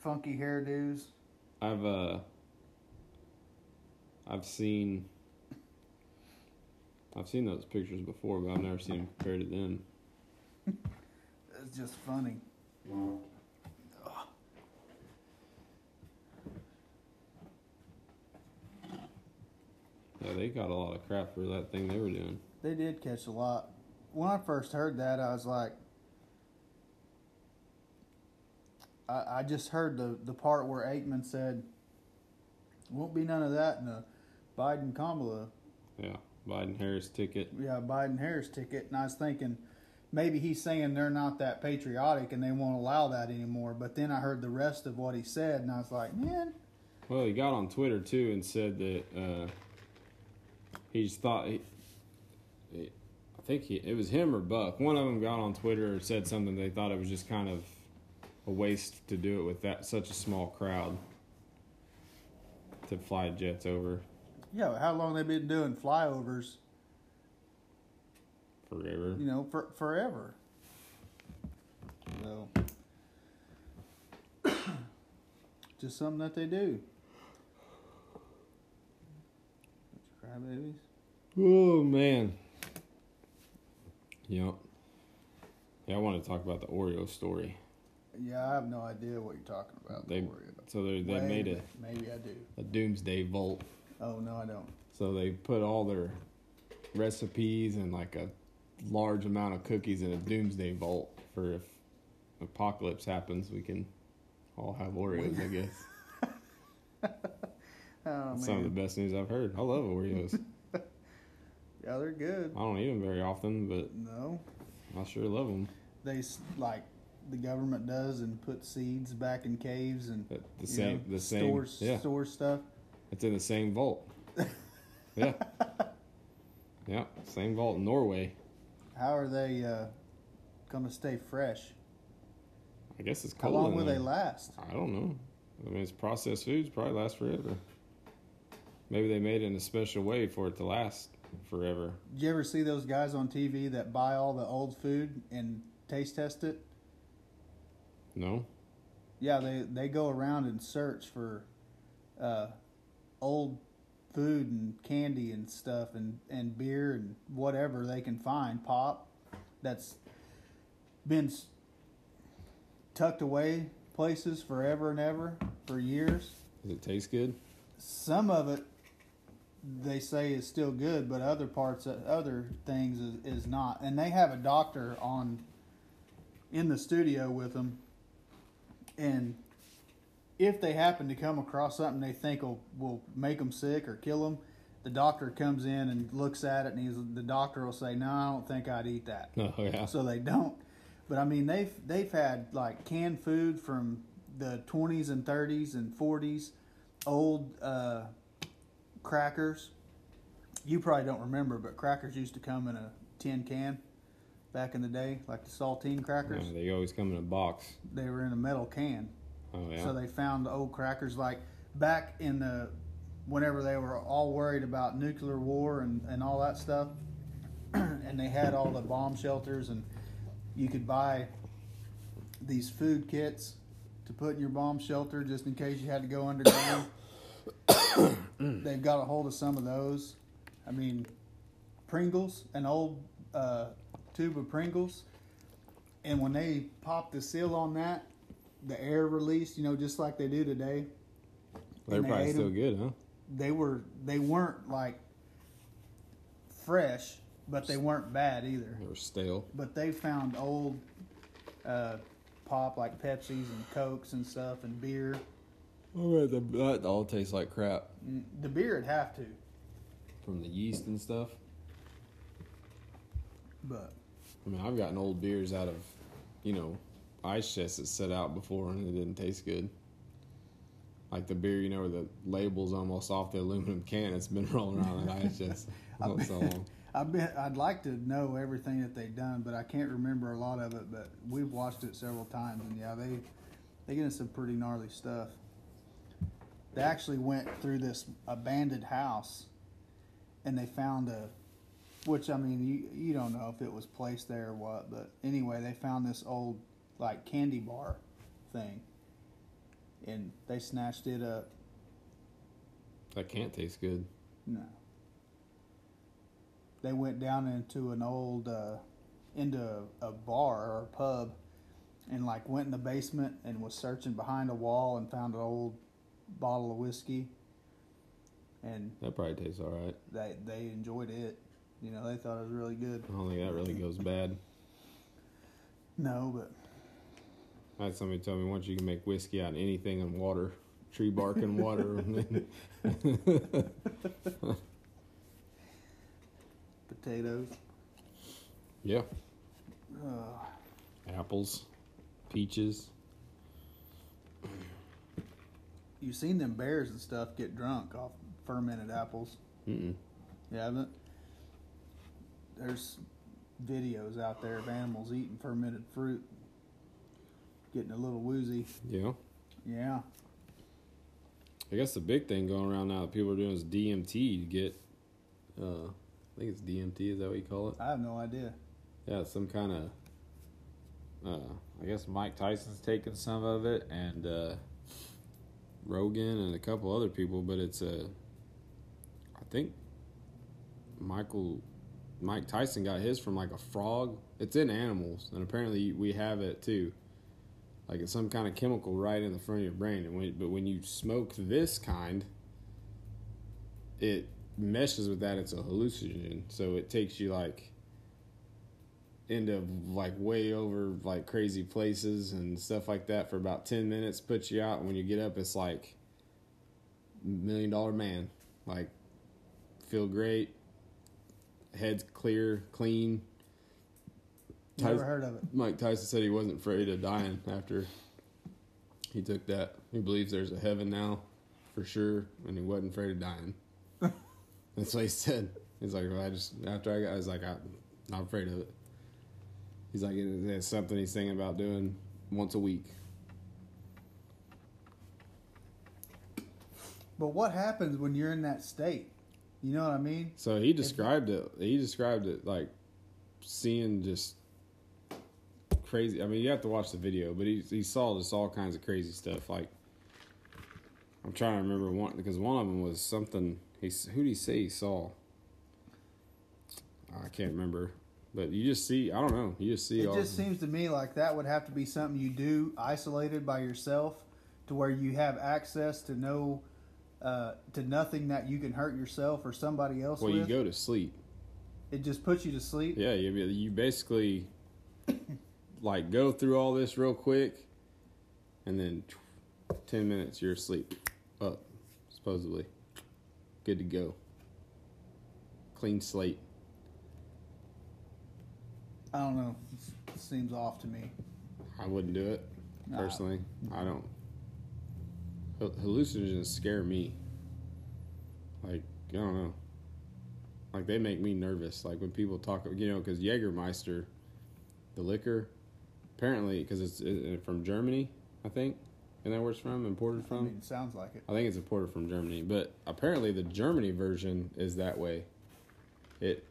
Speaker 1: funky hairdos.
Speaker 2: I've uh I've seen I've seen those pictures before, but I've never seen them compared to them.
Speaker 1: It's just funny.
Speaker 2: Yeah, they got a lot of crap for that thing they were doing.
Speaker 1: They did catch a lot. When I first heard that, I was like, I, I just heard the, the part where Aikman said, won't be none of that in the Biden Kamala,
Speaker 2: Yeah, Biden Harris ticket.
Speaker 1: yeah, Biden Harris ticket. And I was thinking, maybe he's saying they're not that patriotic and they won't allow that anymore. But then I heard the rest of what he said, and I was like, man,
Speaker 2: Well, he got on Twitter too and said that uh, he just thought he, he- I think he, it was him or Buck. One of them got on Twitter and said something. They thought it was just kind of a waste to do it with that such a small crowd to fly jets over
Speaker 1: yeah, how long they been doing flyovers?
Speaker 2: forever.
Speaker 1: you know, for forever. So, just something that they do. Crybabies.
Speaker 2: Oh man. Yep. Yeah, I want to talk about the Oreo story.
Speaker 1: Yeah, I have no idea what you're talking about.
Speaker 2: They-
Speaker 1: about
Speaker 2: So they they
Speaker 1: Wait
Speaker 2: made a,
Speaker 1: Maybe I do.
Speaker 2: a doomsday vault.
Speaker 1: Oh no, I don't.
Speaker 2: So they put all their recipes and like a large amount of cookies in a doomsday vault for if apocalypse happens, we can all have Oreos. I guess
Speaker 1: Oh
Speaker 2: That's some of the best news I've heard. I love Oreos.
Speaker 1: Yeah, they're good.
Speaker 2: I don't eat them very often, but
Speaker 1: No,
Speaker 2: I sure love them.
Speaker 1: they like the government does and put seeds back in caves and
Speaker 2: But the same,
Speaker 1: know,
Speaker 2: the same,
Speaker 1: stores
Speaker 2: yeah.
Speaker 1: store stuff.
Speaker 2: It's in the same vault. yeah. Yeah, same vault in Norway.
Speaker 1: How are they uh, gonna stay fresh?
Speaker 2: I guess it's
Speaker 1: How
Speaker 2: cold.
Speaker 1: long will
Speaker 2: there.
Speaker 1: they last?
Speaker 2: I don't know. I mean, it's processed foods, probably last forever. Maybe they made it in a special way for it to last forever.
Speaker 1: Did you ever see those guys on TV that buy all the old food and taste test it?
Speaker 2: No?
Speaker 1: Yeah, they they go around and search for uh, old food and candy and stuff and, and beer and whatever they can find pop that's been s- tucked away places forever and ever for years.
Speaker 2: Does it taste good?
Speaker 1: Some of it they say is still good, but other parts, other things is, is not. And they have a doctor on in the studio with them, and if they happen to come across something they think will will make them sick or kill them, the doctor comes in and looks at it, and he's the doctor will say, "No, I don't think I'd eat that."
Speaker 2: Oh, yeah.
Speaker 1: so they don't. But I mean, they've they've had like canned food from the 20s and 30s and 40s, old uh, crackers. You probably don't remember, but crackers used to come in a tin can back in the day, like the saltine crackers.
Speaker 2: Yeah, they always come in a box.
Speaker 1: They were in a metal can.
Speaker 2: Oh, yeah.
Speaker 1: So they found the old crackers like back in the whenever they were all worried about nuclear war and, and all that stuff, and they had all the bomb shelters, and you could buy these food kits to put in your bomb shelter just in case you had to go underground. They've got a hold of some of those. I mean, Pringles, an old uh, tube of Pringles, and when they pop the seal on that, the air released, you know, just like they do today.
Speaker 2: They're
Speaker 1: they
Speaker 2: probably still
Speaker 1: 'em.
Speaker 2: good, huh?
Speaker 1: They were they weren't like fresh, but they weren't bad either.
Speaker 2: They were stale.
Speaker 1: But they found old uh, pop like Pepsis and Cokes and stuff and beer.
Speaker 2: Oh, that, that all tastes like crap
Speaker 1: The beer would have to,
Speaker 2: from the yeast and stuff.
Speaker 1: but
Speaker 2: I mean, I've gotten old beers out of, you know, ice chests that set out before and it didn't taste good. Like the beer, you know, where the label's almost off the aluminum can. It's been rolling around in ice chest for so long.
Speaker 1: I bet I'd like to know everything that they've done, but I can't remember a lot of it. But we've watched it several times, and yeah, they they get in some pretty gnarly stuff. They actually went through this abandoned house, and they found a, which I mean, you you don't know if it was placed there or what, but anyway, they found this old like candy bar thing, and they snatched it up.
Speaker 2: That can't taste good.
Speaker 1: No. They went down into an old, uh, into a, a bar or a pub, and like went in the basement and was searching behind a wall and found an old bottle of whiskey. And
Speaker 2: That probably tastes all right.
Speaker 1: they they enjoyed it. You know, they thought it was really good.
Speaker 2: I don't think that really goes bad.
Speaker 1: No, but
Speaker 2: I had somebody tell me once you can make whiskey out of anything in water, tree bark and water.
Speaker 1: potatoes.
Speaker 2: yeah,
Speaker 1: Uh,
Speaker 2: apples, peaches.
Speaker 1: You seen them bears and stuff get drunk off fermented apples?
Speaker 2: Mm-mm.
Speaker 1: You haven't? There's videos out there of animals eating fermented fruit, getting a little woozy.
Speaker 2: Yeah.
Speaker 1: Yeah.
Speaker 2: I guess the big thing going around now that people are doing is DMT to get. Uh, I think it's DMT. Is that what you call it?
Speaker 1: I have no idea.
Speaker 2: Yeah, some kind of. Uh, I guess Mike Tyson's taking some of it, and uh, Rogan and a couple other people. But it's a. I think Michael, Mike Tyson got his from like a frog. It's in animals, and apparently we have it too. Like it's some kind of chemical right in the front of your brain, and when, but when you smoke this kind, it meshes with that. It's a hallucinogen, so it takes you like into like way over like crazy places and stuff like that for about 10 minutes puts you out. And when you get up it's like million dollar man. Like feel great. Head's clear clean.
Speaker 1: Never
Speaker 2: Tyson-
Speaker 1: heard of it.
Speaker 2: mike tyson said he wasn't afraid of dying after he took that. He believes there's a heaven now for sure and he wasn't afraid of dying. That's what he said. He's like well, i just after i got i was like i'm not afraid of it He's like, it- it's something he's thinking about doing once a week.
Speaker 1: But what happens when you're in that state? You know what I mean?
Speaker 2: So he described it. He described it like seeing just crazy. I mean, you have to watch the video, but he he saw just all kinds of crazy stuff. Like I'm trying to remember one because one of them was something. He who did he say he saw? I can't remember, but you just see. I don't know. You just see.
Speaker 1: It just seems to me like that would have to be something you do isolated by yourself, to where you have access to no, uh, to nothing that you can hurt yourself or somebody else
Speaker 2: well,
Speaker 1: with.
Speaker 2: you go to sleep.
Speaker 1: It just puts you to sleep.
Speaker 2: Yeah, you you basically like go through all this real quick, and then ten minutes you're asleep, up supposedly, good to go, clean slate.
Speaker 1: I don't know. It seems off to me.
Speaker 2: I wouldn't do it
Speaker 1: Nah.
Speaker 2: personally. I don't. Hal- Hallucinogens scare me. Like I don't know. Like they make me nervous. Like when people talk, you know, because Jägermeister, the liquor, apparently because it's uh, from Germany, I think. Isn't that where it's from? Imported
Speaker 1: I
Speaker 2: from?
Speaker 1: mean, sounds like it.
Speaker 2: I think it's imported from Germany, but apparently the Germany version is that way. It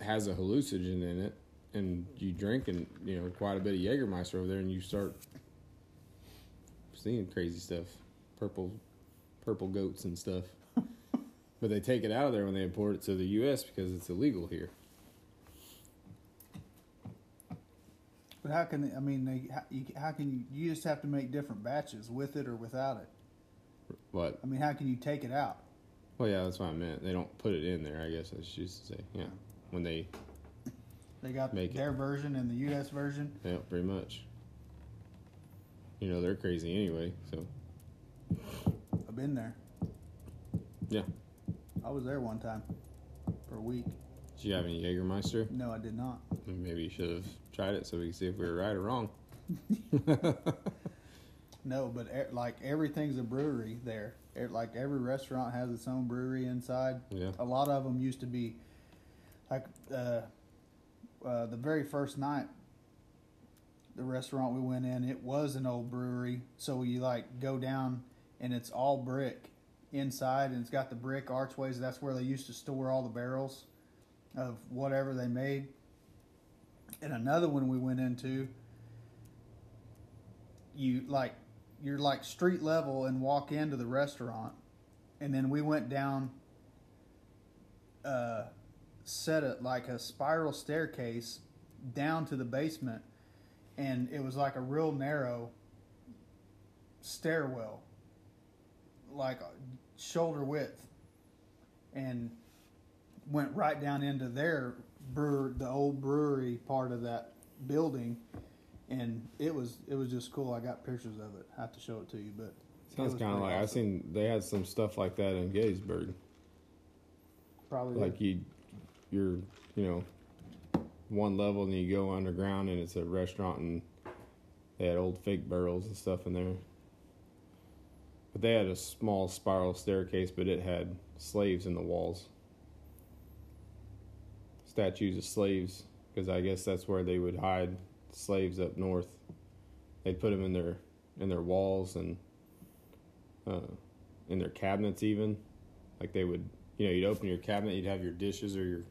Speaker 2: has a hallucinogen in it, and you drink and you know quite a bit of Jägermeister over there, and you start seeing crazy stuff, purple, purple goats and stuff. but they take it out of there when they import it to the U.S. because it's illegal here.
Speaker 1: But how can I mean? They, how, you, how can you? You just have to make different batches with it or without it.
Speaker 2: What?
Speaker 1: I mean, how can you take it out?
Speaker 2: Well, yeah, that's what I meant. They don't put it in there. I guess I should used to say. Yeah, when they,
Speaker 1: They got
Speaker 2: Make it.
Speaker 1: their version and the U.S. version.
Speaker 2: yeah, pretty much. You know they're crazy anyway, so.
Speaker 1: I've been there.
Speaker 2: Yeah.
Speaker 1: I was there one time for a week.
Speaker 2: Did you have any Jägermeister?
Speaker 1: No, I did not.
Speaker 2: Maybe you should have tried it so we can see if we were right or wrong.
Speaker 1: No, but e- like everything's a brewery there. Like every restaurant has its own brewery inside.
Speaker 2: Yeah.
Speaker 1: A lot of them used to be like uh, uh, the very first night. The restaurant we went in, it was an old brewery. So you like go down and it's all brick inside, and it's got the brick archways. That's where they used to store all the barrels of whatever they made. And another one we went into, you like you're like street level and walk into the restaurant, and then we went down. Uh, set it like a spiral staircase down to the basement, and it was like a real narrow stairwell, like uh, shoulder width, and went right down into their brewer, the old brewery part of that building, and it was it was just cool. I got pictures of it. I have to show it to you, but it
Speaker 2: Sounds kind of like
Speaker 1: I've
Speaker 2: seen they had some stuff like that in Gettysburg.
Speaker 1: probably
Speaker 2: Like you, you're you know, one level and you go underground and it's a restaurant and they had old fake barrels and stuff in there. But they had a small spiral staircase, but it had slaves in the walls. Statues of slaves, because I guess that's where they would hide slaves up north. They'd put them in their in their walls and uh, in their cabinets even. Like they would, you know, you'd open your cabinet, you'd have your dishes or your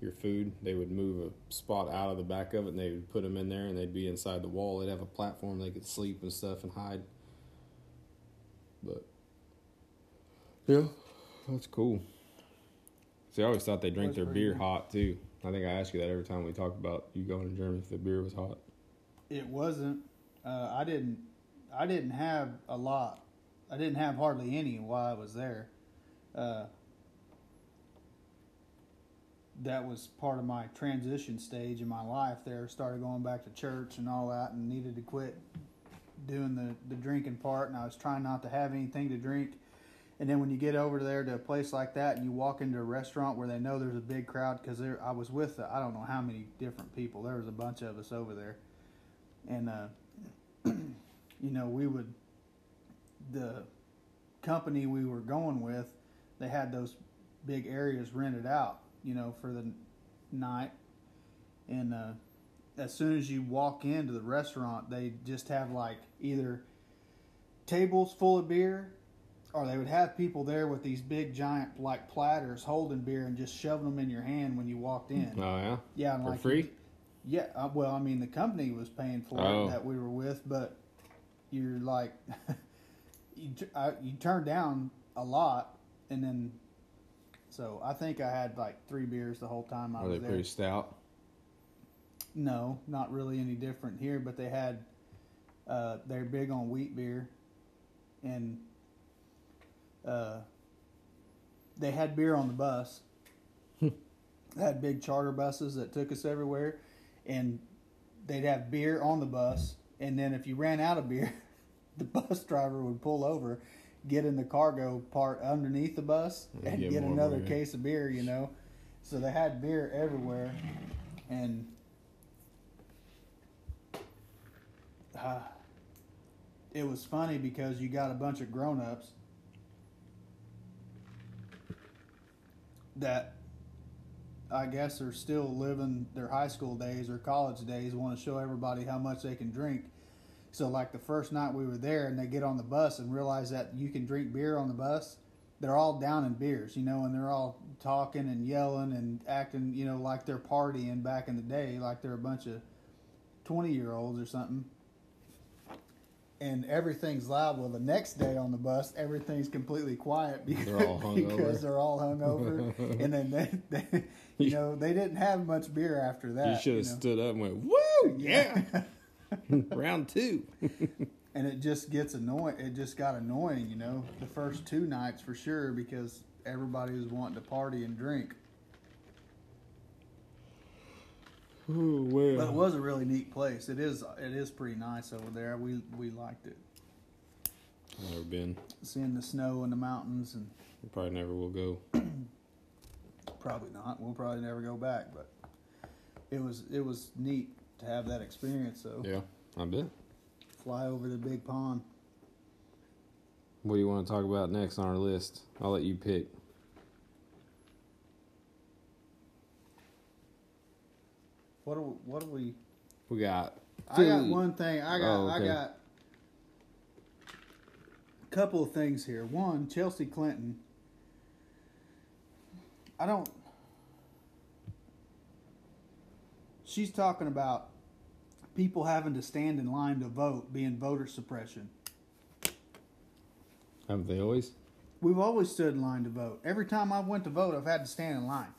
Speaker 2: your food. They would move a spot out of the back of it, and they would put them in there, and they'd be inside the wall. They'd have a platform they could sleep and stuff and hide. But yeah, that's cool. See, I always thought they drank
Speaker 1: Was
Speaker 2: their beer
Speaker 1: good.
Speaker 2: hot too. I think I ask you that every time we talk about you going to Germany if the beer was hot.
Speaker 1: It wasn't. Uh, I didn't. I didn't have a lot. I didn't have hardly any while I was there. Uh, that was part of my transition stage in my life. There, started going back to church and all that, and needed to quit doing the the drinking part. And I was trying not to have anything to drink. And then when you get over there to a place like that, and you walk into a restaurant where they know there's a big crowd, because there I was with uh, I don't know how many different people. There was a bunch of us over there, and uh, you know we would the company we were going with they had those big areas rented out you know for the night and uh, as soon as you walk into the restaurant they just have like either tables full of beer or they would have people there with these big giant like platters holding beer and just shoving them in your hand when you walked in
Speaker 2: Oh yeah,
Speaker 1: yeah and
Speaker 2: for
Speaker 1: like
Speaker 2: free.
Speaker 1: yeah, uh, well, I mean, the company was paying for
Speaker 2: Oh.
Speaker 1: it that we were with, but you're like, you, t- I, you turn down a lot, and then, so I think I had like three beers the whole time I
Speaker 2: Are they
Speaker 1: was there.
Speaker 2: pretty stout?
Speaker 1: No, not really any different here, but they had, uh, they're big on wheat beer, and uh, they had beer on the bus. they had big charter buses that took us everywhere, and they'd have beer on the bus, and then if you ran out of beer, the bus driver would pull over, get in the cargo part underneath the bus,
Speaker 2: And
Speaker 1: and
Speaker 2: get
Speaker 1: get another
Speaker 2: beer.
Speaker 1: case of beer. You know, so they had beer everywhere, and uh, it was funny because you got a bunch of grown-ups that I guess are still living their high school days or college days, want to show everybody how much they can drink. So like the first night we were there, and they get on the bus and realize that you can drink beer on the bus. They're all down in beers, you know, and they're all talking and yelling and acting, you know, like they're partying back in the day, like they're a bunch of twenty year olds or something. And everything's loud. Well, the next day on the bus, everything's completely quiet because
Speaker 2: They're all hungover.
Speaker 1: because they're all hungover. and then they, they, you know, they didn't have much beer after that.
Speaker 2: you should have
Speaker 1: know.
Speaker 2: stood up and went, "Woo, yeah!"
Speaker 1: Yeah.
Speaker 2: Round two.
Speaker 1: and it just gets annoying. It just got annoying, you know, the first two nights for sure because everybody was wanting to party and drink.
Speaker 2: Oh well.
Speaker 1: But it was a really neat place. It is. It is pretty nice over there. We we liked it.
Speaker 2: Never been.
Speaker 1: Seeing the snow and the mountains, and
Speaker 2: We probably never will go.
Speaker 1: probably not. We'll probably never go back. But it was it was neat to have that experience. So
Speaker 2: Yeah, I bet.
Speaker 1: fly over the big pond.
Speaker 2: What do you want to talk about next on our list? I'll let you pick.
Speaker 1: What do what do we?
Speaker 2: We got.
Speaker 1: I got one thing. I got
Speaker 2: Oh,
Speaker 1: I got a couple of things here. One, Chelsea Clinton. I don't. She's talking about people having to stand in line to vote being voter suppression.
Speaker 2: Haven't they always?
Speaker 1: We've always stood in line to vote. Every time I went to vote, I've had to stand in line.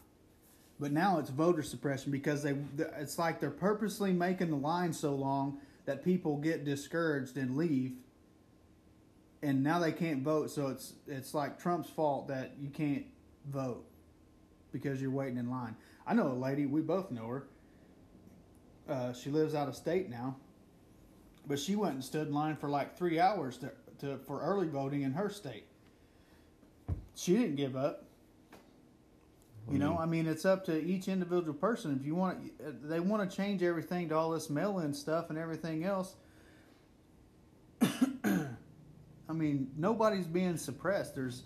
Speaker 1: But now it's voter suppression because they it's like they're purposely making the line so long that people get discouraged and leave. And now they can't vote, so it's it's like Trump's fault that you can't vote because you're waiting in line. I know a lady, we both know her. Uh, she lives out of state now, but she went and stood in line for like three hours to, to for early voting in her state. She didn't give up. You know, I mean, it's up to each individual person. If you want, they want to change everything to all this mail-in stuff and everything else. I mean, nobody's being suppressed. There's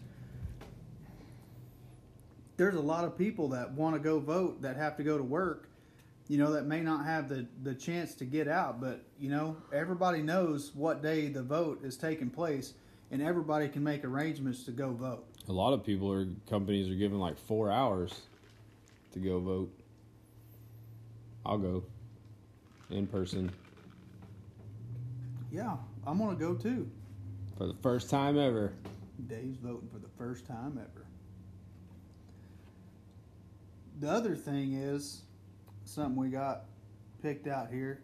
Speaker 1: there's a lot of people that want to go vote that have to go to work. You know, that may not have the the chance to get out, but you know, everybody knows what day the vote is taking place, and everybody can make arrangements to go vote.
Speaker 2: A lot of people or companies are given like four hours to go vote. I'll go in person
Speaker 1: Yeah, I'm gonna go too.
Speaker 2: for the first time ever.
Speaker 1: Dave's voting for the first time ever. The other thing is something we got picked out here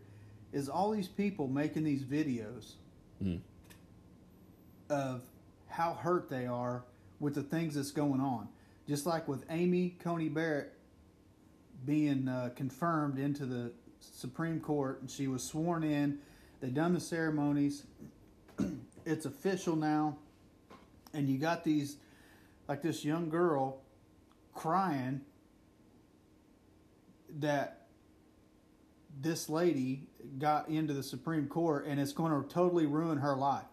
Speaker 1: is all these people making these videos
Speaker 2: Hmm.
Speaker 1: of how hurt they are with the things that's going on. Just like with Amy Coney Barrett being uh, confirmed into the Supreme Court, and she was sworn in. They done the ceremonies. it's official now, and you got these, like this young girl, crying that this lady got into the Supreme Court, and it's going to totally ruin her life.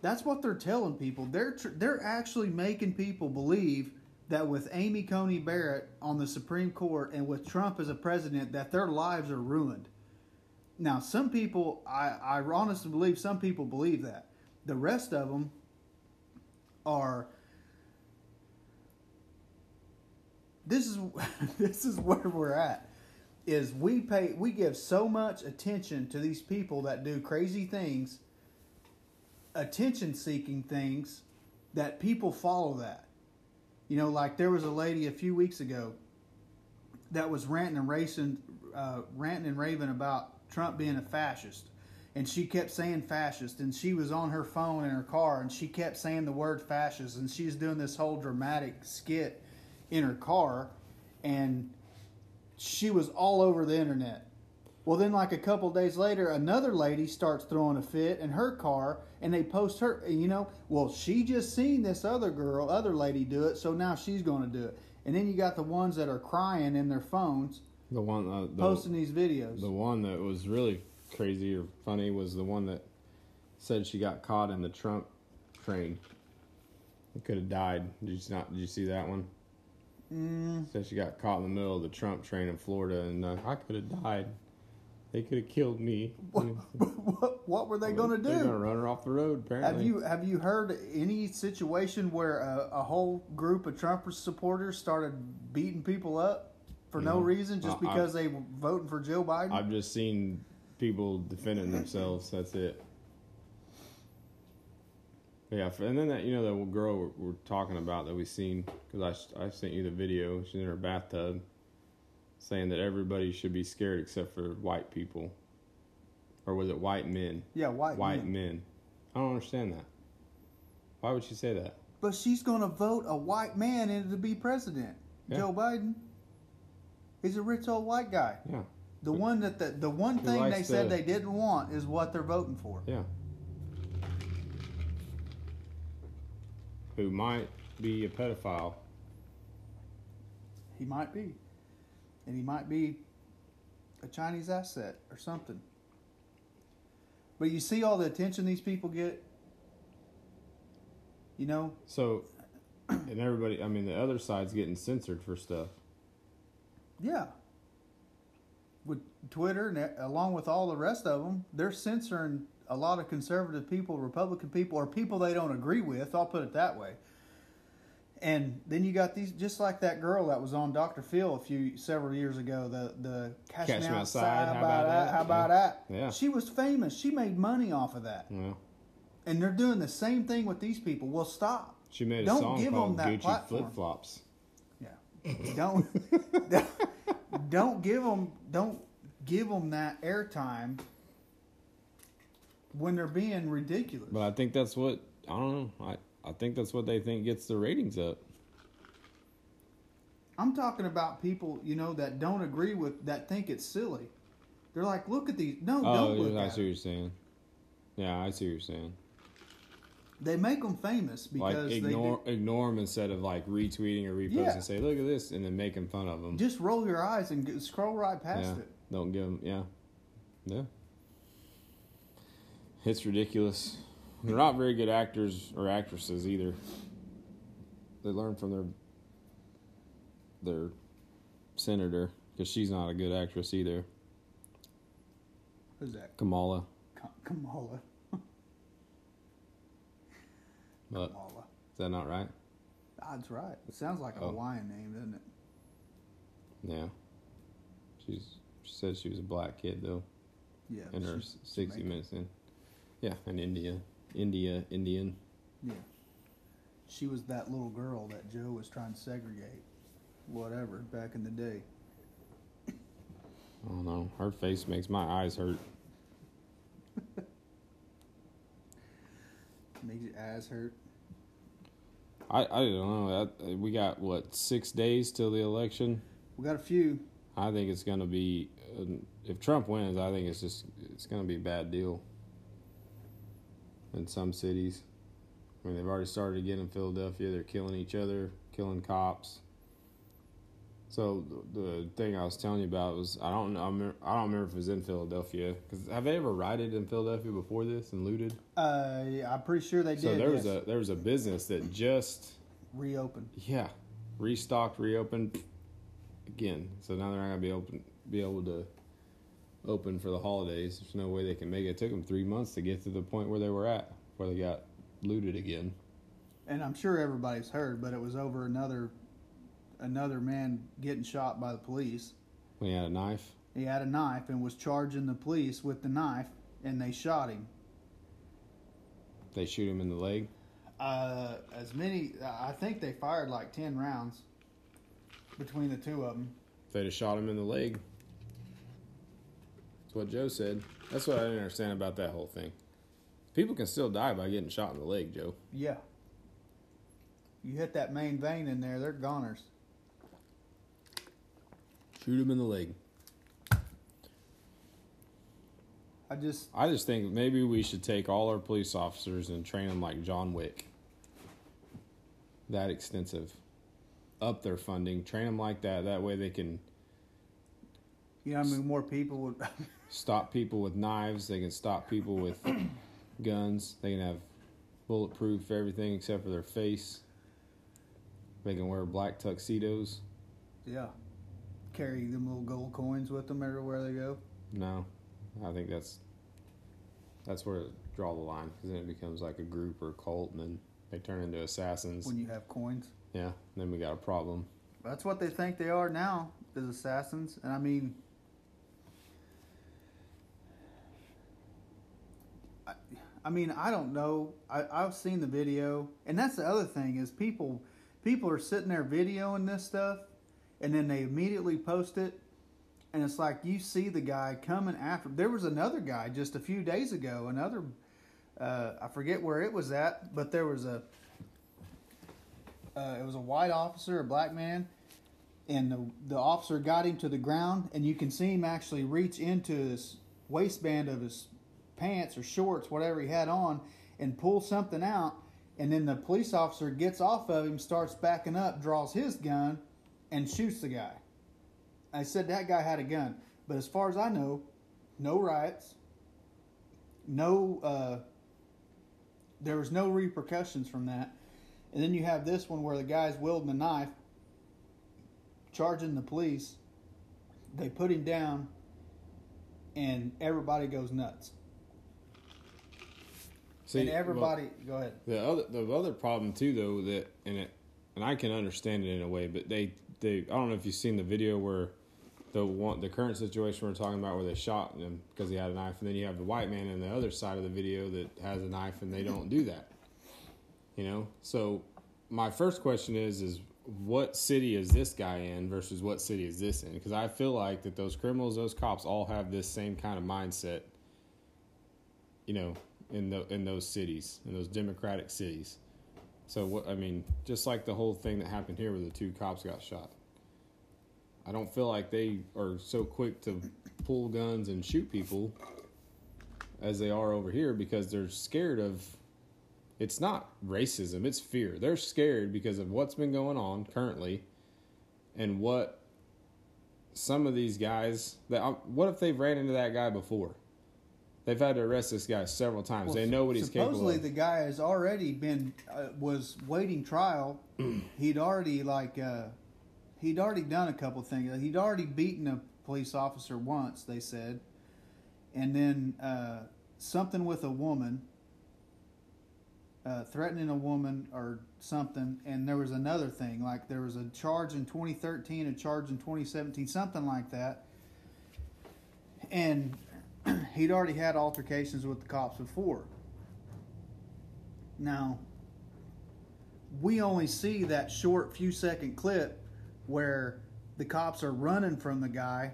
Speaker 1: That's what they're telling people. They're tr- they're actually making people believe that with Amy Coney Barrett on the Supreme Court and with Trump as a president, that their lives are ruined. Now, some people, I, I honestly believe some people believe that. The rest of them are. This is this is where we're at. Is we pay we give so much attention to these people that do crazy things, attention seeking things, that people follow that. You know, like there was a lady a few weeks ago that was ranting and racing, uh, ranting and raving about Trump being a fascist, and she kept saying fascist, and she was on her phone in her car, and she kept saying the word fascist, and she was doing this whole dramatic skit in her car, and she was all over the internet. Well, then, like a couple days later, another lady starts throwing a fit in her car, and they post her. You know, well, she just seen this other girl, other lady do it, so now she's going to do it. And then you got the ones that are crying in their phones,
Speaker 2: The one, uh, the,
Speaker 1: posting these videos.
Speaker 2: the one that was really crazy or funny was the one that said she got caught in the Trump train. It could have died. Did you not? Did you see that one?
Speaker 1: Mm,
Speaker 2: she got caught in the middle of the Trump train in Florida, and uh, I could have died. They could have killed me.
Speaker 1: What, what, what were they going to do?
Speaker 2: They're
Speaker 1: do?
Speaker 2: gonna run her off the road. Apparently.
Speaker 1: Have you have you heard any situation where a, a whole group of Trump supporters started beating people up for no,
Speaker 2: No.
Speaker 1: reason just
Speaker 2: I-
Speaker 1: because they were voting for Joe Biden?
Speaker 2: I've just seen people defending themselves. That's it. Yeah, and then that you know that girl we're, we're talking about that we seen because I I sent you the video. She's in her bathtub, saying that everybody should be scared except for white people, or was it white men?
Speaker 1: yeah, white.
Speaker 2: white
Speaker 1: men.
Speaker 2: men. I don't understand that. Why would she say that?
Speaker 1: But she's going to vote a white man in to be president.
Speaker 2: Yeah.
Speaker 1: Joe Biden. He's a rich old white guy.
Speaker 2: Yeah,
Speaker 1: The one that the, the one thing they said
Speaker 2: to-
Speaker 1: they didn't want is what they're voting for.
Speaker 2: yeah. Who might be a pedophile?
Speaker 1: He might be. And he might be a Chinese asset or something. But you see all the attention these people get? You know?
Speaker 2: So, and everybody, I mean, the other side's getting censored for stuff.
Speaker 1: Yeah. With Twitter and uh, along with all the rest of them, they're censoring a lot of conservative people, Republican people, or people they don't agree with. I'll put it that way. And then you got these, just like that girl that was on Dr. Phil a few several years ago. The the Cash,
Speaker 2: Cash
Speaker 1: outside.
Speaker 2: Outside,
Speaker 1: How about that? How about that?
Speaker 2: Yeah.
Speaker 1: She was famous. She made money off of that.
Speaker 2: Well,
Speaker 1: And they're doing the same thing with these people. Well, stop.
Speaker 2: she made a
Speaker 1: Don't
Speaker 2: song
Speaker 1: give
Speaker 2: called
Speaker 1: that
Speaker 2: Gucci. Flip Flops.
Speaker 1: Yeah. don't, don't don't give them don't give them that airtime when they're being ridiculous.
Speaker 2: But I think that's what I don't know. I I think that's what they think gets the ratings up.
Speaker 1: I'm talking about people, you know, that don't agree with that think it's silly. They're like, look at these. No,
Speaker 2: Oh,
Speaker 1: don't look
Speaker 2: I see what you're saying. Yeah, I see what you're saying.
Speaker 1: They make them famous because Like
Speaker 2: ignore ignore them instead of like retweeting or reposting
Speaker 1: Yeah.
Speaker 2: and say, look at this, and then making fun of them.
Speaker 1: just roll your eyes and scroll right past
Speaker 2: yeah,
Speaker 1: it.
Speaker 2: don't give them. Yeah, yeah. It's ridiculous. They're not very good actors or actresses either. They learn from their their senator because she's not a good actress either.
Speaker 1: Who's that?
Speaker 2: Kamala,
Speaker 1: Ka- Kamala.
Speaker 2: but
Speaker 1: Kamala.
Speaker 2: is that not right?
Speaker 1: That's right. It sounds like a
Speaker 2: Oh.
Speaker 1: Hawaiian name, doesn't it?
Speaker 2: Yeah. She's she said she was a black kid though
Speaker 1: Yeah.
Speaker 2: in her sixty
Speaker 1: Jamaican.
Speaker 2: minutes in. Yeah, in India, India, Indian.
Speaker 1: Yeah. She was that little girl that Joe was trying to segregate. Whatever, back in the day.
Speaker 2: I don't know. Her face makes my eyes hurt.
Speaker 1: Makes your eyes hurt.
Speaker 2: I I don't know. That, we got what six days till the election.
Speaker 1: We got a few.
Speaker 2: I think it's gonna be. Uh, if Trump wins, I think it's just it's gonna be a bad deal. In some cities, I mean they've already started again in Philadelphia. They're killing each other, killing cops. So the, thing I was telling you about was I don't know I, remember, I don't remember if it was in Philadelphia because have they ever rioted in Philadelphia before this and looted?
Speaker 1: Uh, yeah, I'm pretty sure they did.
Speaker 2: So there was a there was a business that just
Speaker 1: reopened.
Speaker 2: yeah restocked reopened again. So now they're not gonna be open be able to open for the holidays. There's no way they can make it. It took them three months to get to the point where they were at before they got looted again.
Speaker 1: And I'm sure everybody's heard, but it was over another another man getting shot by the police.
Speaker 2: When he had a knife.
Speaker 1: He had a knife and was charging the police with the knife, and they shot him.
Speaker 2: They shoot him in the leg.
Speaker 1: Uh, as many, I think they fired like ten rounds between the two of them.
Speaker 2: They'd have shot him in the leg. That's what Joe said. That's what I didn't understand about that whole thing. People can still die by getting shot in the leg, Joe.
Speaker 1: Yeah. You hit that main vein in there, they're goners.
Speaker 2: Shoot him in the leg.
Speaker 1: I just,
Speaker 2: I just think maybe we should take all our police officers and train them like John Wick. That extensive. Up their funding, train them like that. That way they can
Speaker 1: you know, I mean, more people would.
Speaker 2: Stop people with knives. They can stop people with guns. They can have bulletproof everything except for their face. They can wear black tuxedos.
Speaker 1: yeah. Carry them little gold coins with them everywhere they go.
Speaker 2: No, I think that's that's where it draw the line because then it becomes like a group or a cult, and then they turn into assassins.
Speaker 1: When you have coins,
Speaker 2: yeah, then we got a problem.
Speaker 1: that's what they think they are now, is assassins. And I mean, I, mean, I don't know. I, I've seen the video, and that's the other thing is people people are sitting there videoing this stuff, and then they immediately post it, and it's like you see the guy coming after. There was another guy just a few days ago, another. Uh, I forget where it was at, but there was a. Uh, it was a white officer, a black man, and the the officer got him to the ground, and you can see him actually reach into his waistband of his pants or shorts, whatever he had on, and pull something out. And then the police officer gets off of him, starts backing up, draws his gun, and shoots the guy. I said that guy had a gun, but as far as I know, no riots, no. Uh, there was no repercussions from that. And then you have this one where the guy's wielding a knife, charging the police. They put him down, and everybody goes nuts.
Speaker 2: See,
Speaker 1: and
Speaker 2: well,
Speaker 1: everybody, go ahead.
Speaker 2: the other the other problem too, though, that and it and I can understand it in a way, but they they I don't know if you've seen the video where the one the current situation we're talking about where they shot him because he had a knife, and then you have the white man on the other side of the video that has a knife, and they don't do that. You know, so my first question is is what city is this guy in versus what city is this in? Because I feel like that those criminals, those cops, all have this same kind of mindset. You know, in the in those cities, in those democratic cities. So what I mean, just like the whole thing that happened here where the two cops got shot. I don't feel like they are so quick to pull guns and shoot people as they are over here because they're scared of it's not racism, it's fear. They're scared because of what's been going on currently and what some of these guys that what if they've ran into that guy before? They've had to arrest this guy several times.
Speaker 1: Well,
Speaker 2: they know what he's capable
Speaker 1: supposedly
Speaker 2: of.
Speaker 1: the guy has already been uh, was waiting trial. he'd already like uh, he'd already done a couple things. He'd already beaten a police officer once. They said, and then uh, something with a woman, uh, threatening a woman or something. And there was another thing like there was a charge in 2013, a charge in 2017, something like that. And he'd already had altercations with the cops before. Now, we only see that short few second clip where the cops are running from the guy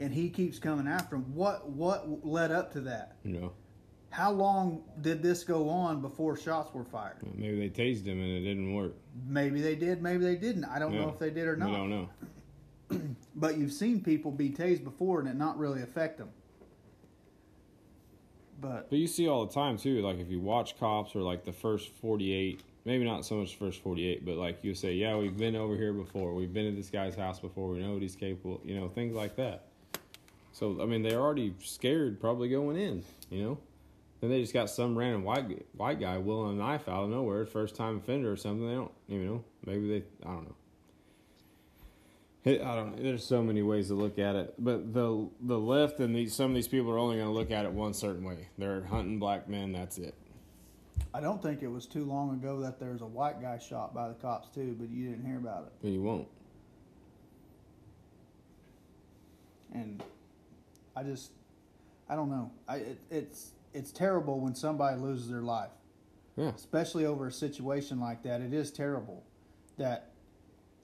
Speaker 1: and he keeps coming after him. What what led up to that?
Speaker 2: You know,
Speaker 1: How long did this go on before shots were fired?
Speaker 2: maybe they tased him and it didn't work.
Speaker 1: Maybe they did, maybe they didn't. I don't know if they did or not.
Speaker 2: I don't know.
Speaker 1: But you've seen people be tased before and it not really affect them. But
Speaker 2: But you see all the time too. Like if you watch cops or like the first forty-eight, maybe not so much the first forty-eight, but like you say, yeah, we've been over here before. We've been at this guy's house before. We know what he's capable. You know, things like that. So I mean, they're already scared, probably going in. You know, then they just got some random white white guy willing a knife out of nowhere, first time offender or something. They don't, you know, maybe they, I don't know. I don't. There's so many ways to look at it, but the the left and these some of these people are only going to look at it one certain way. They're hunting black men. That's it.
Speaker 1: I don't think it was too long ago that there was a white guy shot by the cops too, but you didn't hear about it.
Speaker 2: And you won't.
Speaker 1: And I just, I don't know. I it, it's it's terrible when somebody loses their life,
Speaker 2: Yeah.
Speaker 1: especially over a situation like that. It is terrible that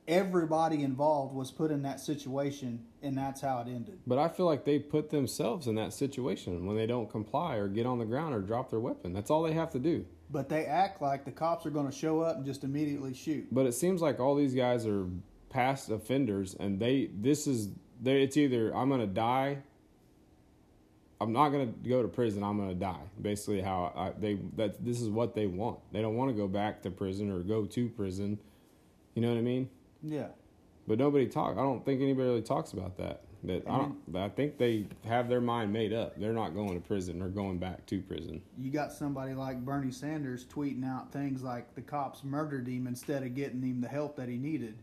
Speaker 1: everybody involved was put in that situation, and that's how it ended.
Speaker 2: But I feel like they put themselves in that situation when they don't comply or get on the ground or drop their weapon. That's all they have to do.
Speaker 1: But they act like the cops are going to show up and just immediately shoot.
Speaker 2: But it seems like all these guys are past offenders, and they this is they. It's either I'm gonna die. I'm not gonna go to prison. I'm gonna die. Basically, how I, they that this is what they want. They don't want to go back to prison or go to prison. You know what I mean?
Speaker 1: Yeah.
Speaker 2: But nobody talk. I don't think anybody really talks about that. That I don't. I think they have their mind made up. They're not going to prison. They're going back to prison.
Speaker 1: You got somebody like Bernie Sanders tweeting out things like the cops murdered him instead of getting him the help that he needed.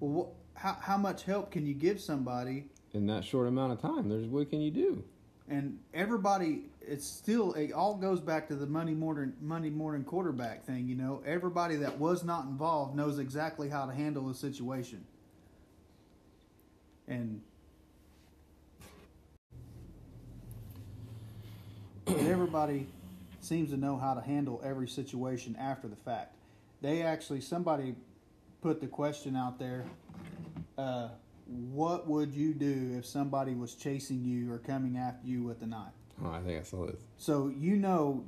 Speaker 1: Well, how how much help can you give somebody?
Speaker 2: In that short amount of time, there's what can you do?
Speaker 1: and everybody, it's still it all goes back to the Monday morning Monday morning quarterback thing. You know, everybody that was not involved knows exactly how to handle the situation, and everybody seems to know how to handle every situation after the fact. They actually somebody put the question out there. Uh, what would you do if somebody was chasing you or coming after you with a knife?
Speaker 2: Oh, I think I saw this.
Speaker 1: So you know,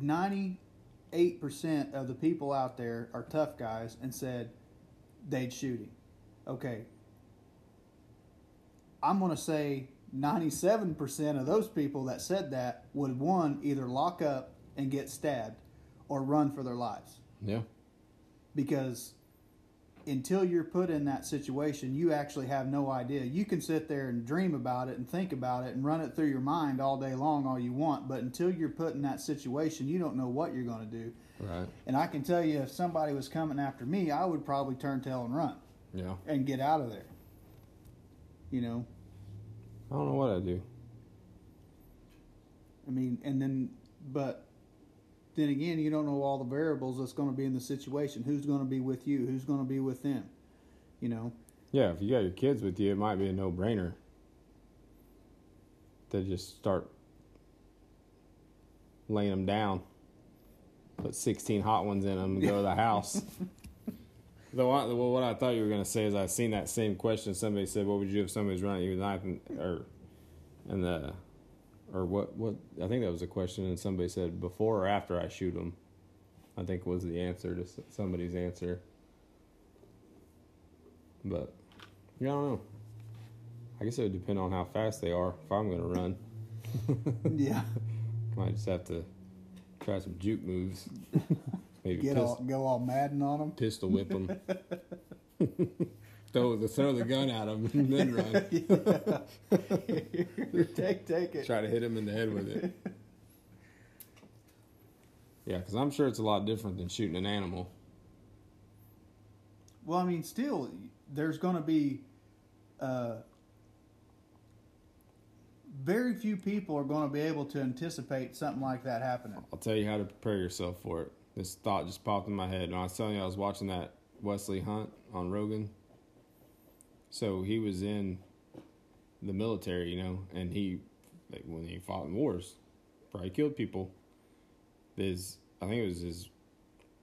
Speaker 1: ninety-eight percent of the people out there are tough guys, and said they'd shoot him. Okay, I'm gonna say ninety-seven percent of those people that said that would one either lock up and get stabbed, or run for their lives
Speaker 2: Yeah.
Speaker 1: because until you're put in that situation, you actually have no idea. You can sit there and dream about it and think about it and run it through your mind all day long, all you want, but until you're put in that situation, you don't know what you're going to do.
Speaker 2: Right.
Speaker 1: And I can tell you, if somebody was coming after me, I would probably turn tail and run
Speaker 2: Yeah.
Speaker 1: and get out of there. You know,
Speaker 2: I don't know what I do.
Speaker 1: I mean, and then, but then again, you don't know all the variables that's going to be in the situation. Who's going to be with you? Who's going to be with them? You know,
Speaker 2: Yeah, if you got your kids with you, it might be a no-brainer to just start laying them down, put 16 hot ones in them, and go to the house. Though, I, well, what I thought you were going to say is I seen that same question. Somebody said, "What would you do if somebody's running you with a knife?" And, or, and the, or what? What? I think that was a question, and somebody said, "Before or after I shoot them?" I think was the answer to somebody's answer. But yeah, I don't know. I guess it would depend on how fast they are. If I'm going to run,
Speaker 1: yeah,
Speaker 2: might just have to try some juke moves. Maybe
Speaker 1: get
Speaker 2: pis-
Speaker 1: all go all Madden on them.
Speaker 2: pistol whip them. Throw the throw the gun at him and then run.
Speaker 1: take take it.
Speaker 2: Try to hit him in the head with it. Yeah, because I'm sure it's a lot different than shooting an animal.
Speaker 1: Well, I mean, still, there's going to be uh, very few people are going to be able to anticipate something like that happening.
Speaker 2: I'll tell you how to prepare yourself for it. This thought just popped in my head. And I was telling you, I was watching that Wesley Hunt on Rogan. So he was in the military, you know, and he, like, when he fought in wars, probably killed people. His, I think it was his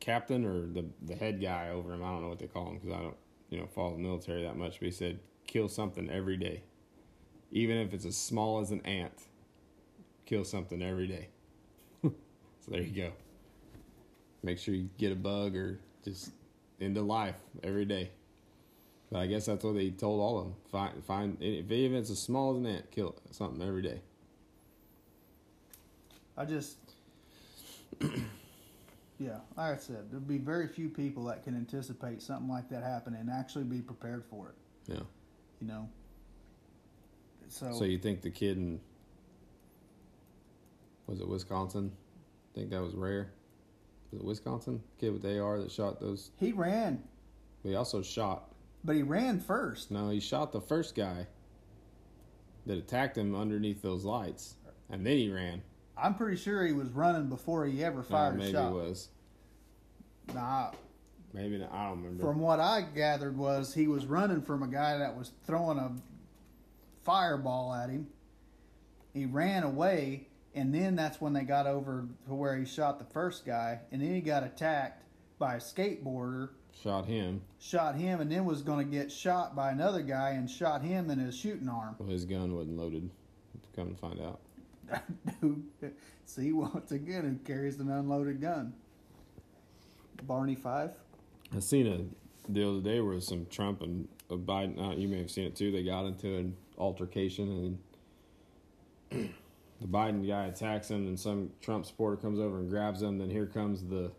Speaker 2: captain or the, the head guy over him. I don't know what they call him because I don't, you know, follow the military that much. But he said, kill something every day. Even if it's as small as an ant, kill something every day. so there you go make sure you get a bug or just into life every day. But I guess that's what they told all of them. Find, find if even it's as small as an ant, kill it, something every day.
Speaker 1: I just, yeah, like I said, there'll be very few people that can anticipate something like that happening and actually be prepared for it.
Speaker 2: Yeah.
Speaker 1: You know. So,
Speaker 2: So you think the kid in was it Wisconsin? I think that was rare. Was it Wisconsin kid with AR that shot those?
Speaker 1: he ran, But
Speaker 2: He also shot.
Speaker 1: But he ran first.
Speaker 2: No, he shot the first guy that attacked him underneath those lights, and then he ran.
Speaker 1: I'm pretty sure he was running before he ever fired
Speaker 2: maybe
Speaker 1: a shot.
Speaker 2: it was.
Speaker 1: Nah,
Speaker 2: Maybe not, I don't remember.
Speaker 1: From what I gathered was he was running from a guy that was throwing a fireball at him. He ran away, and then that's when they got over to where he shot the first guy, and then he got attacked by a skateboarder,
Speaker 2: shot him.
Speaker 1: shot him, and then was going to get shot by another guy and shot him in his shooting arm.
Speaker 2: Well, his gun wasn't loaded. Come to find out.
Speaker 1: See, once again, who carries an unloaded gun? Barney Fife?
Speaker 2: I seen a the other day where some Trump and Biden. Uh, you may have seen it too. They got into an altercation, and the Biden guy attacks him, and some Trump supporter comes over and grabs him. Then here comes the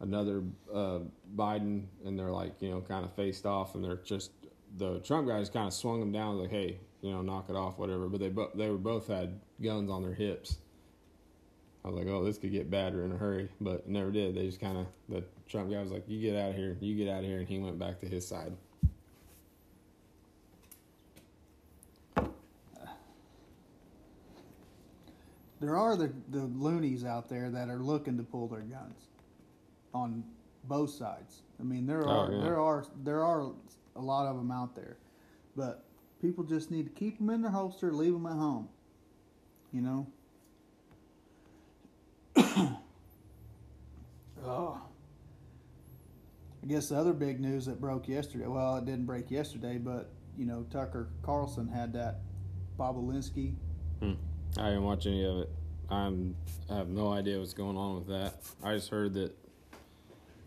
Speaker 2: another uh, Biden, and they're like, you know, kind of faced off, and they're just the Trump guys kind of swung them down, like, hey, you know, knock it off, whatever. But they both they were both had guns on their hips. I was like, oh, this could get badder in a hurry, but never did. They just kind of the Trump guy was like, you get out of here, you get out of here, and he went back to his side.
Speaker 1: there are the, the loonies out there that are looking to pull their guns on both sides. I mean, there
Speaker 2: Oh,
Speaker 1: are
Speaker 2: yeah.
Speaker 1: there are there are a lot of them out there, but people just need to keep them in their holster, leave them at home. You know. oh. I guess the other big news that broke yesterday. Well, it didn't break yesterday, but you know, Tucker Carlson had that Bobulinski. Hmm.
Speaker 2: I didn't watch any of it. I'm I have no idea what's going on with that. I just heard that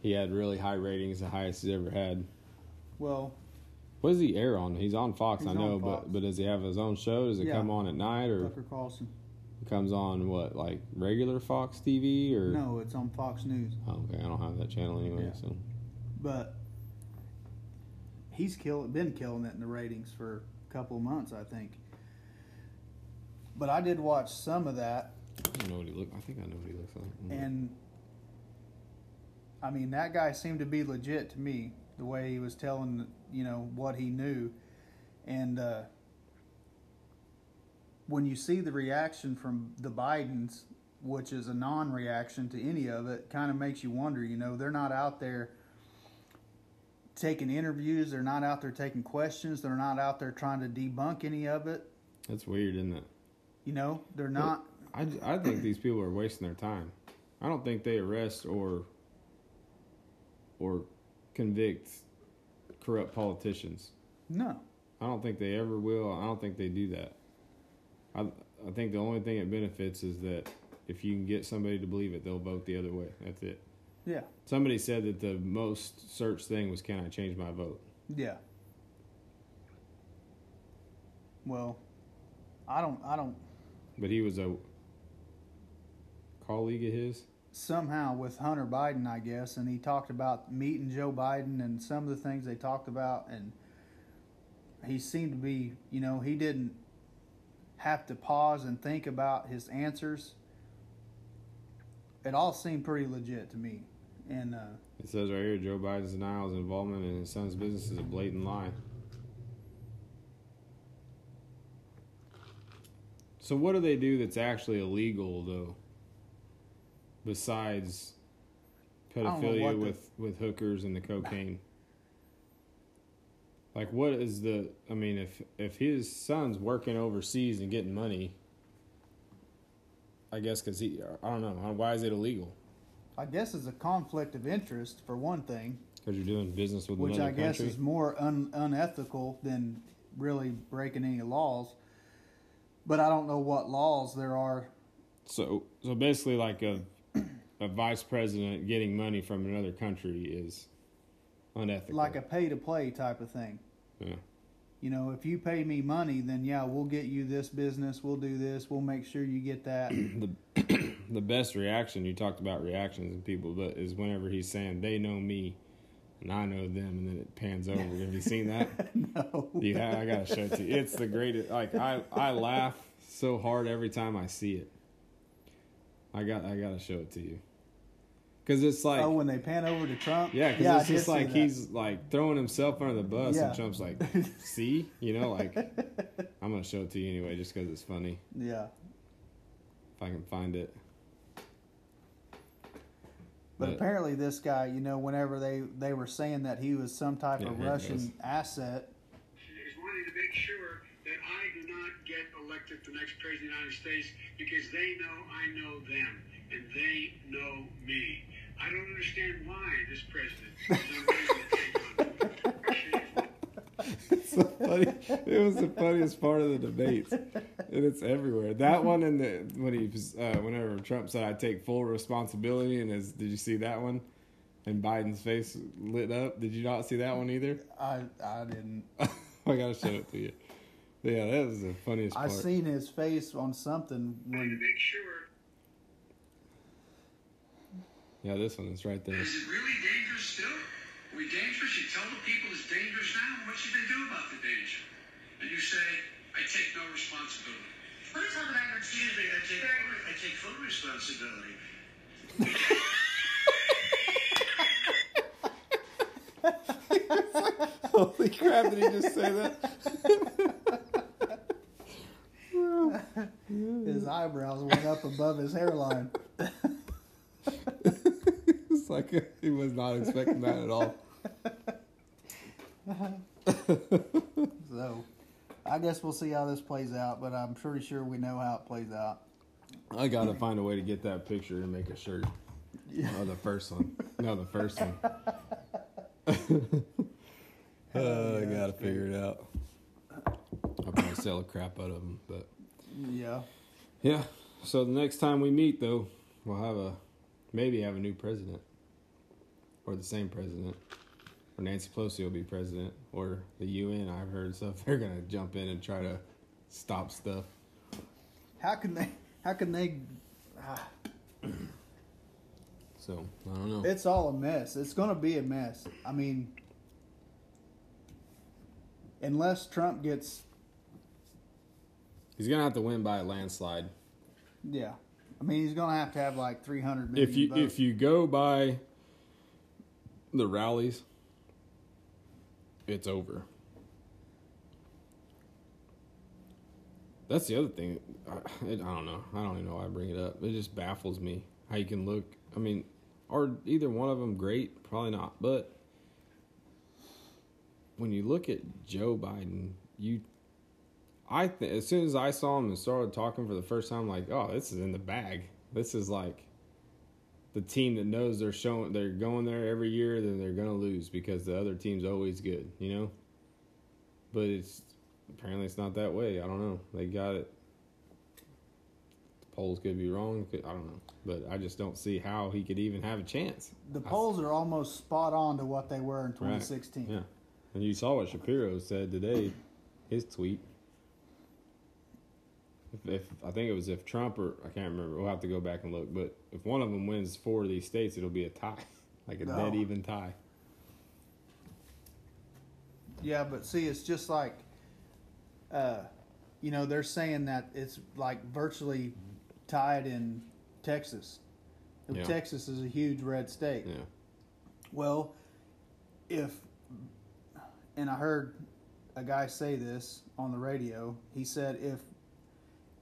Speaker 2: he had really high ratings, the highest he's ever had.
Speaker 1: Well,
Speaker 2: What does he air on? He's on Fox,
Speaker 1: He's
Speaker 2: I know,
Speaker 1: on Fox.
Speaker 2: but but does he have his own show? Does it
Speaker 1: Yeah.
Speaker 2: come on at night or
Speaker 1: Tucker Carlson.
Speaker 2: it comes on what like regular Fox TV or?
Speaker 1: No, it's on Fox News.
Speaker 2: Oh, okay, I don't have that channel anyway.
Speaker 1: Yeah.
Speaker 2: So
Speaker 1: But he's kill, been killing it in the ratings for a couple of months, I think. But I did watch some of that,
Speaker 2: I don't know what he look. I think I know what he looks like. Mm.
Speaker 1: and I mean that guy seemed to be legit to me. The way he was telling, you know, what he knew, and uh, when you see the reaction from the Bidens, which is a non-reaction to any of it, kind of makes you wonder. You know, they're not out there taking interviews. They're not out there taking questions. They're not out there trying to debunk any of it.
Speaker 2: That's weird, isn't it?
Speaker 1: You know, they're not.
Speaker 2: I, I think these people are wasting their time. I don't think they arrest or or convict corrupt politicians.
Speaker 1: No.
Speaker 2: I don't think they ever will. I don't think they do that. I I think the only thing it benefits is that if you can get somebody to believe it, they'll vote the other way. That's it.
Speaker 1: Yeah.
Speaker 2: Somebody said that the most searched thing was can I change my vote?
Speaker 1: Yeah. Well, I don't. I don't.
Speaker 2: But he was a colleague of his.
Speaker 1: Somehow with Hunter Biden, I guess, and he talked about meeting Joe Biden and some of the things they talked about, and he seemed to be, you know, he didn't have to pause and think about his answers. It all seemed pretty legit to me, and uh,
Speaker 2: It says right here Joe Biden's denial of involvement in his son's business is a blatant lie. So what do they do that's actually illegal though? Besides pedophilia
Speaker 1: the-
Speaker 2: with with hookers and the cocaine. Like what is the I mean if if his son's working overseas and getting money I guess cuz he I don't know why is it illegal?
Speaker 1: I guess it's a conflict of interest for one thing,
Speaker 2: Cuz you're doing business with
Speaker 1: which I guess
Speaker 2: country.
Speaker 1: is more un- unethical than really breaking any laws. But I don't know what laws there are
Speaker 2: So, so basically, like a a vice president getting money from another country is unethical.
Speaker 1: like a pay to play type of thing.
Speaker 2: yeah.
Speaker 1: You know, if you pay me money, then yeah, we'll get you this business, we'll do this, we'll make sure you get that.
Speaker 2: the the best reaction you talked about reactions and people, but is whenever he's saying they know me and I know them, and then it pans over. Have you seen that?
Speaker 1: no.
Speaker 2: Yeah, I gotta show it to you. It's the greatest. Like I I laugh so hard every time I see it. I got I gotta show it to you. Cause it's oh, like
Speaker 1: oh, when they pan over to Trump?
Speaker 2: Yeah, because
Speaker 1: I
Speaker 2: it's
Speaker 1: did
Speaker 2: just like he's like throwing himself under the bus,
Speaker 1: Yeah.
Speaker 2: and Trump's like, "See, you know, like I'm gonna show it to you anyway, just because it's funny.
Speaker 1: Yeah.
Speaker 2: If I can find it."
Speaker 1: But
Speaker 2: But-
Speaker 1: apparently, this guy, you know, whenever they, they were saying that he was some type
Speaker 2: Yeah,
Speaker 1: of Russian
Speaker 2: goes.
Speaker 1: asset,
Speaker 3: is wanting to make sure that I do not get elected the next president of the United States because they know I know them and they know me. I don't understand why this president is unwilling to take on Russia.
Speaker 2: It's so funny. It was the funniest part of the debates, and it's everywhere. That one and the when he was uh, whenever Trump said, "I take full responsibility," and as did you see that one? And Biden's face lit up. Did you not see that one either?
Speaker 1: I I didn't.
Speaker 2: I gotta show it to you. Yeah, that was the funniest
Speaker 1: I
Speaker 2: part.
Speaker 1: seen his face on something
Speaker 3: to
Speaker 1: when
Speaker 3: make sure.
Speaker 2: Yeah, this one is right there.
Speaker 3: Is it really dangerous still? Are we dangerous? You tell the people it's dangerous now. What should they do about the danger? And you say, I take no responsibility.
Speaker 4: Let me talk about your
Speaker 3: Excuse me, I take, I take full responsibility.
Speaker 2: Holy crap! Did he just say that?
Speaker 1: his eyebrows went up above his hairline.
Speaker 2: it's like he was not expecting that at all.
Speaker 1: So, I guess we'll see how this plays out, but I'm pretty sure we know how it plays out.
Speaker 2: I gotta find a way to get that picture and make a shirt. Oh, the first one. No, the first one. uh, I gotta figure it out. I'll probably sell the crap out of them, but
Speaker 1: Yeah.
Speaker 2: yeah. So the next time we meet, though, we'll have a maybe have a new president, or the same president, or Nancy Pelosi will be president, or the UN. I've heard stuff they're gonna jump in and try to stop stuff.
Speaker 1: How can they? How can they? ah,
Speaker 2: So I don't know.
Speaker 1: it's all a mess. It's going to be a mess. I mean, unless Trump gets,
Speaker 2: He's gonna have to win by a landslide.
Speaker 1: yeah. I mean, he's going to have to have like 300 million
Speaker 2: if you
Speaker 1: votes.
Speaker 2: if you go by the rallies, it's over. That's the other thing. I, it, I don't know. I don't even know why I bring it up. It just baffles me how you can look. I mean, are either one of them great? Probably not. But when you look at Joe Biden, you, I th- as soon as I saw him and started talking for the first time, like, oh, this is in the bag. This is like the team that knows they're showing they're going there every year, then they're gonna lose because the other team's always good, you know. But it's apparently it's not that way. I don't know. They got it. The polls could be wrong. Could, I don't know, but I just don't see how he could even have a chance.
Speaker 1: the
Speaker 2: I-
Speaker 1: polls are almost spot on to what they were in 2016.
Speaker 2: Yeah, and you saw what Shapiro said today, his tweet. If, if I think it was if Trump or I can't remember, we'll have to go back and look. But if one of them wins four of these states, it'll be a tie, like a
Speaker 1: No.
Speaker 2: dead even tie.
Speaker 1: Yeah, but see, it's just like, uh, you know, they're saying that it's like virtually tied in Texas.
Speaker 2: Yeah.
Speaker 1: Texas is a huge red state.
Speaker 2: Yeah,
Speaker 1: Well, if, and I heard a guy say this on the radio. He said if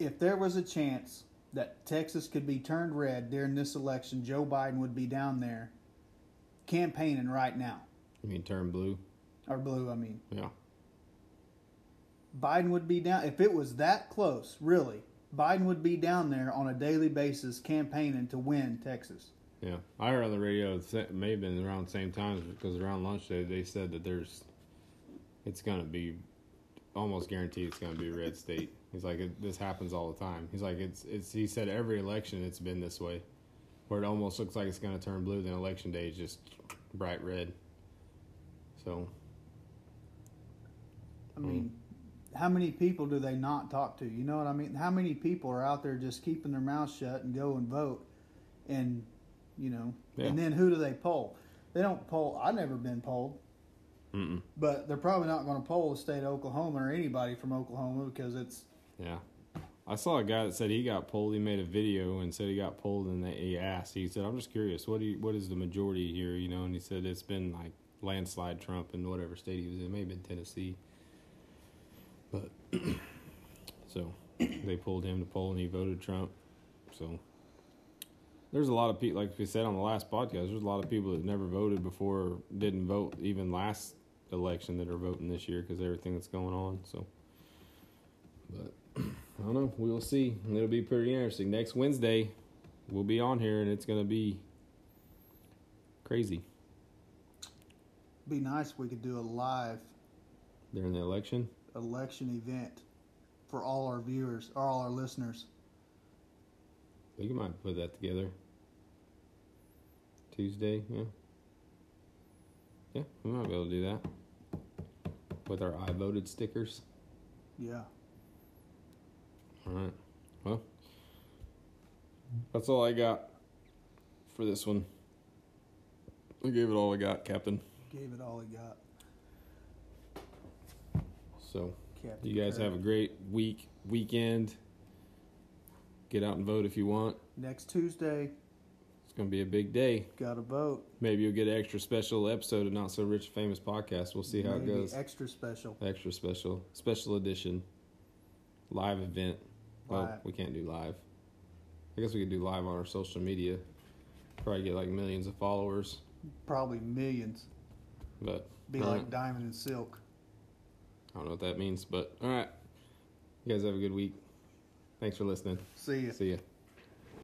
Speaker 1: if there was a chance that Texas could be turned red during this election, Joe Biden would be down there campaigning right now,
Speaker 2: you mean turn blue?
Speaker 1: or blue. I mean,
Speaker 2: Yeah,
Speaker 1: Biden would be down if it was that close. Really, Biden would be down there on a daily basis campaigning to win Texas.
Speaker 2: yeah. I heard on the radio. It may have been around the same time because around lunch day they said that there's, it's gonna be, almost guaranteed it's gonna be a red state. He's like, it, this happens all the time. He's like, it's it's. He said every election it's been this way, where it almost looks like it's gonna turn blue. Then election day is just bright red. So
Speaker 1: I mean, hmm. how many people do they not talk to? You know what I mean? How many people are out there just keeping their mouths shut and go and vote, and you know,
Speaker 2: Yeah.
Speaker 1: and then who do they poll? They don't poll. I've never been polled,
Speaker 2: Mm-mm.
Speaker 1: but they're probably not going to poll the state of Oklahoma or anybody from Oklahoma because it's
Speaker 2: Yeah. I saw a guy that said he got pulled. He made a video and said he got pulled, and they, he asked. He said, "I'm just curious. What do you, what is the majority here? You know?" And he said it's been like landslide Trump in whatever state he was in. It may have been Tennessee, but so they pulled him to poll, and he voted Trump. So there's a lot of people, like we said on the last podcast. There's a lot of people that never voted before, didn't vote even last election that are voting this year because everything that's going on. So, but. I don't know. We'll see. It'll be pretty interesting. Next Wednesday, we'll be on here, and it's going to be crazy
Speaker 1: be nice if we could do a live
Speaker 2: during the election.
Speaker 1: election event for all our viewers, or all our listeners.
Speaker 2: We might put that together. Tuesday, yeah. Yeah, we might be able to do that with our I voted stickers.
Speaker 1: Yeah.
Speaker 2: All right. Well, that's all I got for this one. I gave it all I got, Captain.
Speaker 1: Gave it all he got.
Speaker 2: So.
Speaker 1: Captain
Speaker 2: You guys
Speaker 1: Kirk.
Speaker 2: have a great week, weekend. Get out and vote if you want.
Speaker 1: next Tuesday.
Speaker 2: Going to be a big day.
Speaker 1: Got to vote.
Speaker 2: Maybe you'll get an extra special episode of Not So Rich Famous podcast. We'll see how it goes.
Speaker 1: Extra special.
Speaker 2: Extra special, special edition, live event. Well, we can't do live. I guess we could do live on our social media. Probably get like millions of followers,
Speaker 1: Probably millions.
Speaker 2: but
Speaker 1: Be like
Speaker 2: right.
Speaker 1: diamond and silk.
Speaker 2: I don't know what that means. But all right, you guys have a good week. Thanks for listening.
Speaker 1: See ya.
Speaker 2: See ya.